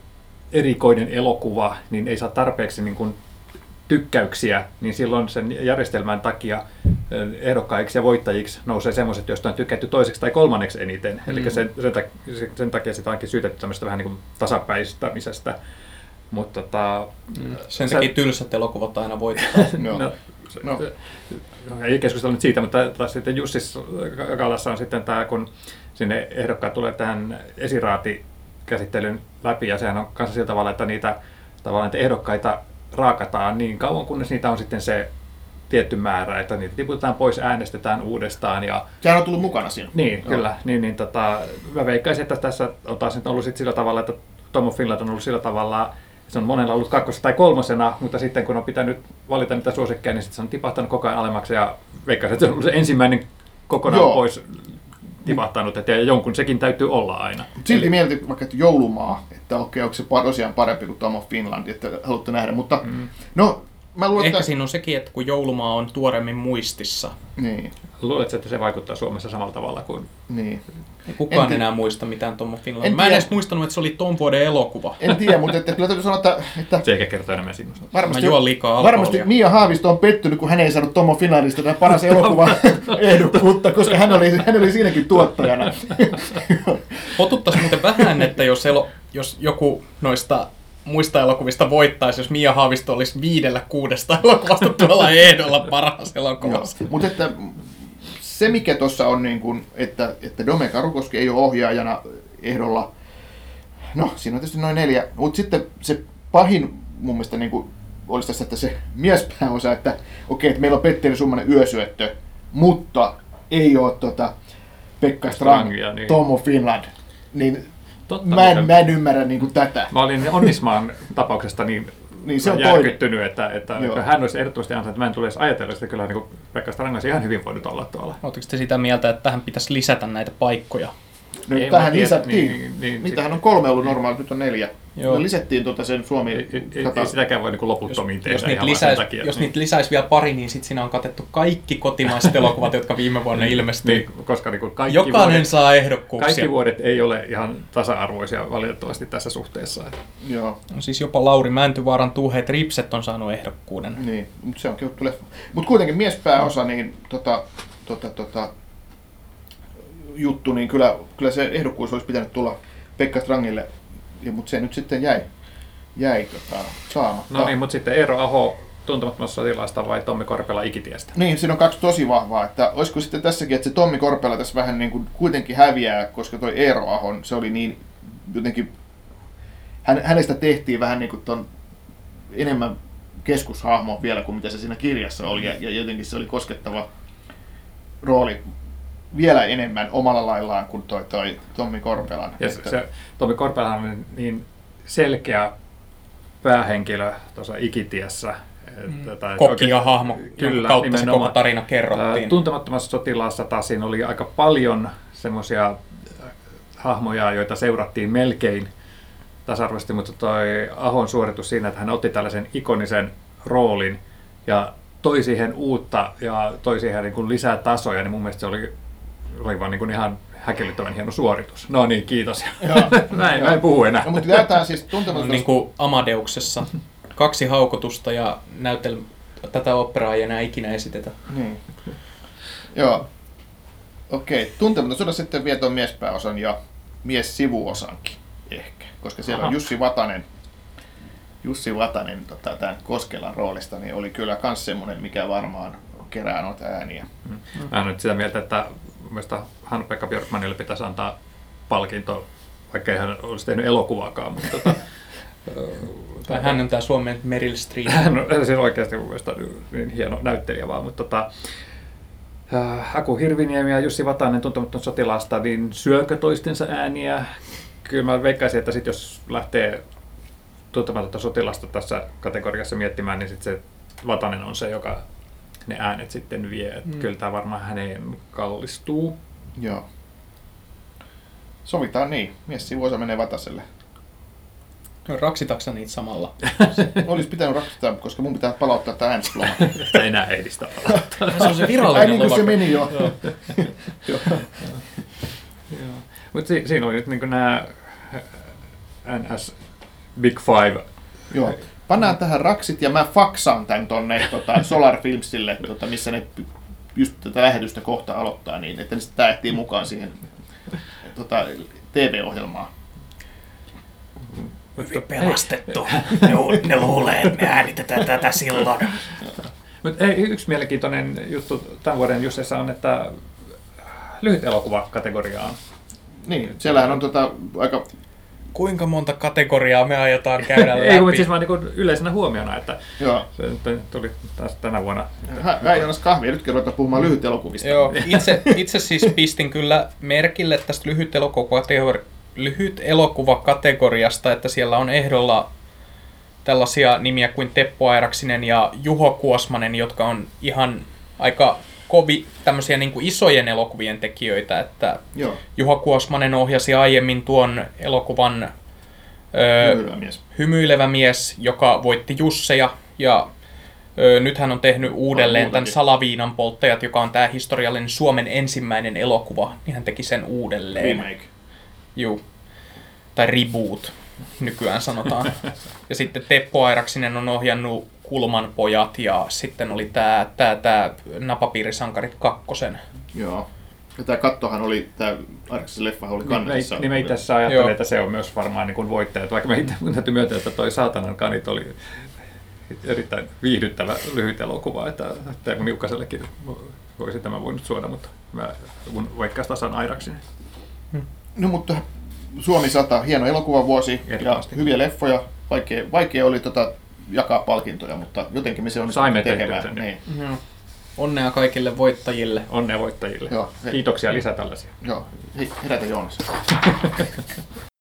S4: erikoinen elokuva, niin ei saa tarpeeksi niin kuin tykkäyksiä, niin silloin sen järjestelmän takia eh, ehdokkaiksi ja voittajiksi nousee semmoiset, joista on tykätty toiseksi tai kolmanneksi eniten. Mm. Eli sen, sen, takia, sen takia sitä onkin syytetty tämmöistä vähän niin kuin tasapäistämisestä. Mutta tota,
S2: Sen
S4: sä-
S2: takia tylsät elokuvat aina voittaa. <laughs>
S4: No,
S3: No.
S4: no. Ei keskustella nyt siitä, mutta taas sitten Jussis Kalassa on sitten tämä, kun sinne ehdokkaat tulee tähän esiraatikäsittelyn läpi, ja sehän on kanssa sillä tavalla, että niitä tavallaan niitä ehdokkaita raakataan niin kauan, kunnes niitä on sitten se tietty määrä, että niitä tiputetaan pois, äänestetään uudestaan ja
S3: Sehän on tullut mukana siinä.
S4: niin,
S3: Joo.
S4: kyllä. Niin, niin tota, mä veikkaisin, että tässä on taas nyt ollut sit sillä tavalla, että Tom of Finland on ollut sillä tavalla, se on monella ollut kakkosena tai kolmosena, mutta sitten kun on pitänyt valita niitä suosikkeja, niin sitten se on tipahtanut koko ajan alemmaksi ja veikkaisin, että se on ollut se ensimmäinen kokonaan
S3: Joo.
S4: pois tipahtanut, että jonkun sekin täytyy olla aina.
S3: Silti mietin vaikka, että joulumaa, että okei, onko se tosiaan parempi kuin Tom of Finland, että haluatte nähdä. Mutta mm. no, mä luulen,
S2: Ehkä
S3: että...
S2: siinä on sekin, että kun joulumaa on tuoremmin muistissa,
S3: Niin,
S4: Luuletko, että se vaikuttaa Suomessa samalla tavalla kuin...
S3: niin.
S2: ei kukaan
S3: En
S2: enää muista mitään Tommo Finland.
S3: En
S2: Mä en
S3: tiedä.
S2: edes muistanut, että se oli ton vuoden elokuva.
S3: En tiedä, mutta että, kyllä täytyy sanoa, että, että
S4: Se ehkä kertoo enemmän sinusta.
S3: varmasti,
S2: Mä juon liikaa alkoholia.
S3: varmasti Mia Haavisto on pettynyt, kun hän ei saanut Tomo Finlandista tätä paras elokuva ehdokkuutta, koska hän oli, hän oli siinäkin tuottajana.
S2: Potuttaisi muuten vähän, että jos, elo, jos joku noista muista elokuvista voittaisi, jos Mia Haavisto olisi viidellä kuudesta <laughs> elokuvasta tuolla ehdolla paras elokuvassa.
S3: Mutta että se, mikä tuossa on, niin kun, että, että Dome Karukoski ei ole ohjaajana ehdolla, no siinä on tietysti noin neljä, mutta sitten se pahin mun mielestä niin kuin, olisi tässä, että se miespääosa, että okei, että meillä on Petteri Summanen yösyöttö, mutta ei ole tota, Pekka Strang,
S4: Strangia, niin.
S3: Tomo Finland, niin
S4: Totta,
S3: mä en, mä en ymmärrä niin kuin tätä.
S4: Mä olin Onnismaan tapauksesta niin,
S3: Niin se on
S4: järkyttynyt, että, että
S3: Joo.
S4: hän olisi ehdottomasti ansainnut, että mä en tule edes ajatella sitä. Kyllä niin Pekka Strang olisi ihan hyvin voinut olla tuolla.
S2: Oletteko te sitä mieltä, että tähän pitäisi lisätä näitä paikkoja?
S3: Nyt
S4: Ei,
S3: tähän
S4: mä tiedän,
S3: lisättiin,
S4: niin, niin,
S3: mitähän
S4: sit-
S3: on kolme ollut normaali, nyt on neljä.
S2: Joo.
S3: Me lisättiin tuota sen Suomi
S4: Ei, ei, ei,
S3: sata-
S4: ei sitäkään voi niin kuin loputtomiin tehdä
S2: Jos, niitä
S4: ihan
S2: lisäisi,
S4: takia.
S2: jos
S4: niin.
S2: niitä lisäisi vielä pari, niin sitten siinä on katettu kaikki kotimaiset elokuvat, jotka viime vuonna ilmestyi.
S4: niin, koska niin kuin kaikki,
S2: Jokainen
S4: vuodet,
S2: saa ehdokkuuksia.
S4: kaikki vuodet ei ole ihan tasa-arvoisia valitettavasti tässä suhteessa.
S3: Joo,
S2: No siis jopa Lauri Mäntyvaaran Tuuheet Ripset on saanut ehdokkuuden.
S3: niin, mutta se on juttu leffa. Mutta kuitenkin miespääosa, niin tota, tota, tota, juttu, niin kyllä, kyllä se ehdokkuus olisi pitänyt tulla Pekka Strangille, mutta se nyt sitten jäi, jäi tota, saamatta.
S4: No niin, mutta sitten Eero Aho tuntemattomasta sotilaasta vai Tommi Korpela ikitiestä?
S3: Niin, siinä on kaksi tosi vahvaa, että olisiko sitten tässäkin, että se Tommi Korpela tässä vähän niin kuin kuitenkin häviää, koska toi Eero Ahon, se oli niin jotenkin, hän, hänestä tehtiin vähän niin kuin ton enemmän keskushahmo vielä kuin mitä se siinä kirjassa oli, ja, ja jotenkin se oli koskettava rooli vielä enemmän omalla laillaan kuin toi, toi Tommi Korpelan.
S4: Ja se, se, Tommi Korpelahan on niin selkeä päähenkilö tuossa ikitiessä, Että- tai
S2: Kokki
S4: oikein-
S2: ja hahmo,
S4: Kyllä,
S2: kautta se koko tarina kerrottiin.
S4: Tuntemattomassa sotilaassa taas siinä oli aika paljon semmoisia hahmoja, joita seurattiin melkein tasa-arvoisesti, mutta toi Ahon suoritus siinä, että hän otti tällaisen ikonisen roolin ja toi siihen uutta ja toi siihen niin kuin lisää tasoja, niin mun mielestä se oli, oli vaan niin kuin ihan häkellyttävän hieno suoritus. No niin, kiitos. Mä en puhu enää.
S3: No, mutta lähdetään siis
S2: No,
S3: tuntematon...
S2: niin kuin Amadeuksessa. Kaksi haukotusta ja näytel... tätä operaa ei enää ikinä esitetä.
S3: Niin. Joo. Okei, tuntematon soda sitten vie tuon miespääosan ja mies sivuosankin ehkä, koska siellä on
S4: Aha.
S3: Jussi Vatanen, Jussi Vatanen tota, tämän Koskelan roolista, niin oli kyllä myös semmoinen, mikä varmaan kerää noita ääniä.
S4: Mä olen nyt sitä mieltä, että mielestä Hannu-Pekka Björkmanille pitäisi antaa palkinto, vaikka ei hän olisi tehnyt elokuvaakaan, mutta tota, <laughs>
S2: Tai hän on tämä Suomen Meryl Streep.
S4: hän on siis oikeasti mun mielestä niin hieno näyttelijä vaan, mutta tota, äh, Aku Hirviniemi ja Jussi Vatanen tuntematon sotilaasta, niin syökö toistensa ääniä? Kyllä mä veikkaisin, että sit jos lähtee tuntematonta sotilasta tässä kategoriassa miettimään, niin sit se Vatanen on se, joka ne äänet sitten vie.
S2: Mm.
S4: Kyllä tämä varmaan häneen kallistuu.
S3: Joo. Sovitaan niin. Mies sivuosa menee Vataselle.
S2: No, raksitaksa niitä samalla. <laughs>
S3: Olisi pitänyt raksuttaa, koska mun pitää palauttaa tämä äänestysloma.
S4: Että enää ei edistä
S2: Se on se
S3: Ai
S2: virallinen
S3: niin kuin se meni jo. Joo.
S4: Mutta si- siinä oli nyt niin nämä NS Big Five.
S3: Joo. Pannaan tähän raksit ja mä faksaan tän tonne tota, Solar Filmsille, tota, missä ne just tätä lähetystä kohta aloittaa niin, että ne sitten tää ehtii mukaan siihen tota, TV-ohjelmaan.
S2: Hyvin pelastettu. Ne, ne luulee, että me äänitetään tätä silloin.
S4: Mutta yksi mielenkiintoinen juttu tämän vuoden Jussessa on, että lyhyt elokuva kategoriaan.
S3: Niin, siellähän on tota, aika...
S2: Kuinka monta kategoriaa me aiotaan <laughs> käydä läpi?
S4: Ei, mutta siis vaan niin yleisenä huomiona, että
S3: Joo.
S4: se nyt tuli taas tänä vuonna.
S3: Jonas kahvia, nyt ruvetaan puhumaan lyhyt elokuvista.
S2: Joo, <laughs> itse, itse siis pistin kyllä merkille tästä lyhyt, elokuva- lyhyt elokuvakategoriasta, että siellä on ehdolla tällaisia nimiä kuin Teppo Airaksinen ja Juho Kuosmanen, jotka on ihan aika kovi tämmöisiä niin kuin isojen elokuvien tekijöitä, että
S3: Joo,
S2: Juho Kuosmanen ohjasi aiemmin tuon elokuvan öö,
S3: hyvä mies.
S2: hymyilevä mies, joka voitti Jusseja ja nyt hän on tehnyt uudelleen tämän. Salaviinan polttajat, joka on tämä historiallinen Suomen ensimmäinen elokuva, niin hän teki sen uudelleen.
S3: Remake.
S2: Juu. Tai reboot, nykyään sanotaan. <laughs> ja sitten Teppo Airaksinen on ohjannut Kulman pojat ja sitten oli tämä tää, tää Napapiirisankarit kakkosen.
S3: Joo. Ja tää kattohan oli, tää Arksen leffa oli kannessa.
S4: Niin me itse asiassa ajattelin,
S2: Joo.
S4: että se on myös varmaan niin kuin voittaja. Vaikka me itse <laughs> täytyy myöntää, että toi Saatanan kanit oli erittäin viihdyttävä lyhyt elokuva, että Teemu Niukkasellekin voisi tämä voinut suoda, mutta mä mun veikkaus tasan Airaksinen.
S3: No mutta Suomi 100, hieno elokuvavuosi ja
S4: Ehdottomasti.
S3: hyviä leffoja. Vaikea, vaikea oli tota, jakaa palkintoja, mutta jotenkin me se on
S4: Saimme
S3: tekemään.
S4: sen.
S3: Niin.
S2: Joo. Onnea kaikille voittajille.
S4: Onnea voittajille.
S3: Joo, hei.
S4: Kiitoksia lisää tällaisia.
S3: Joo, herätä Joonas. <laughs>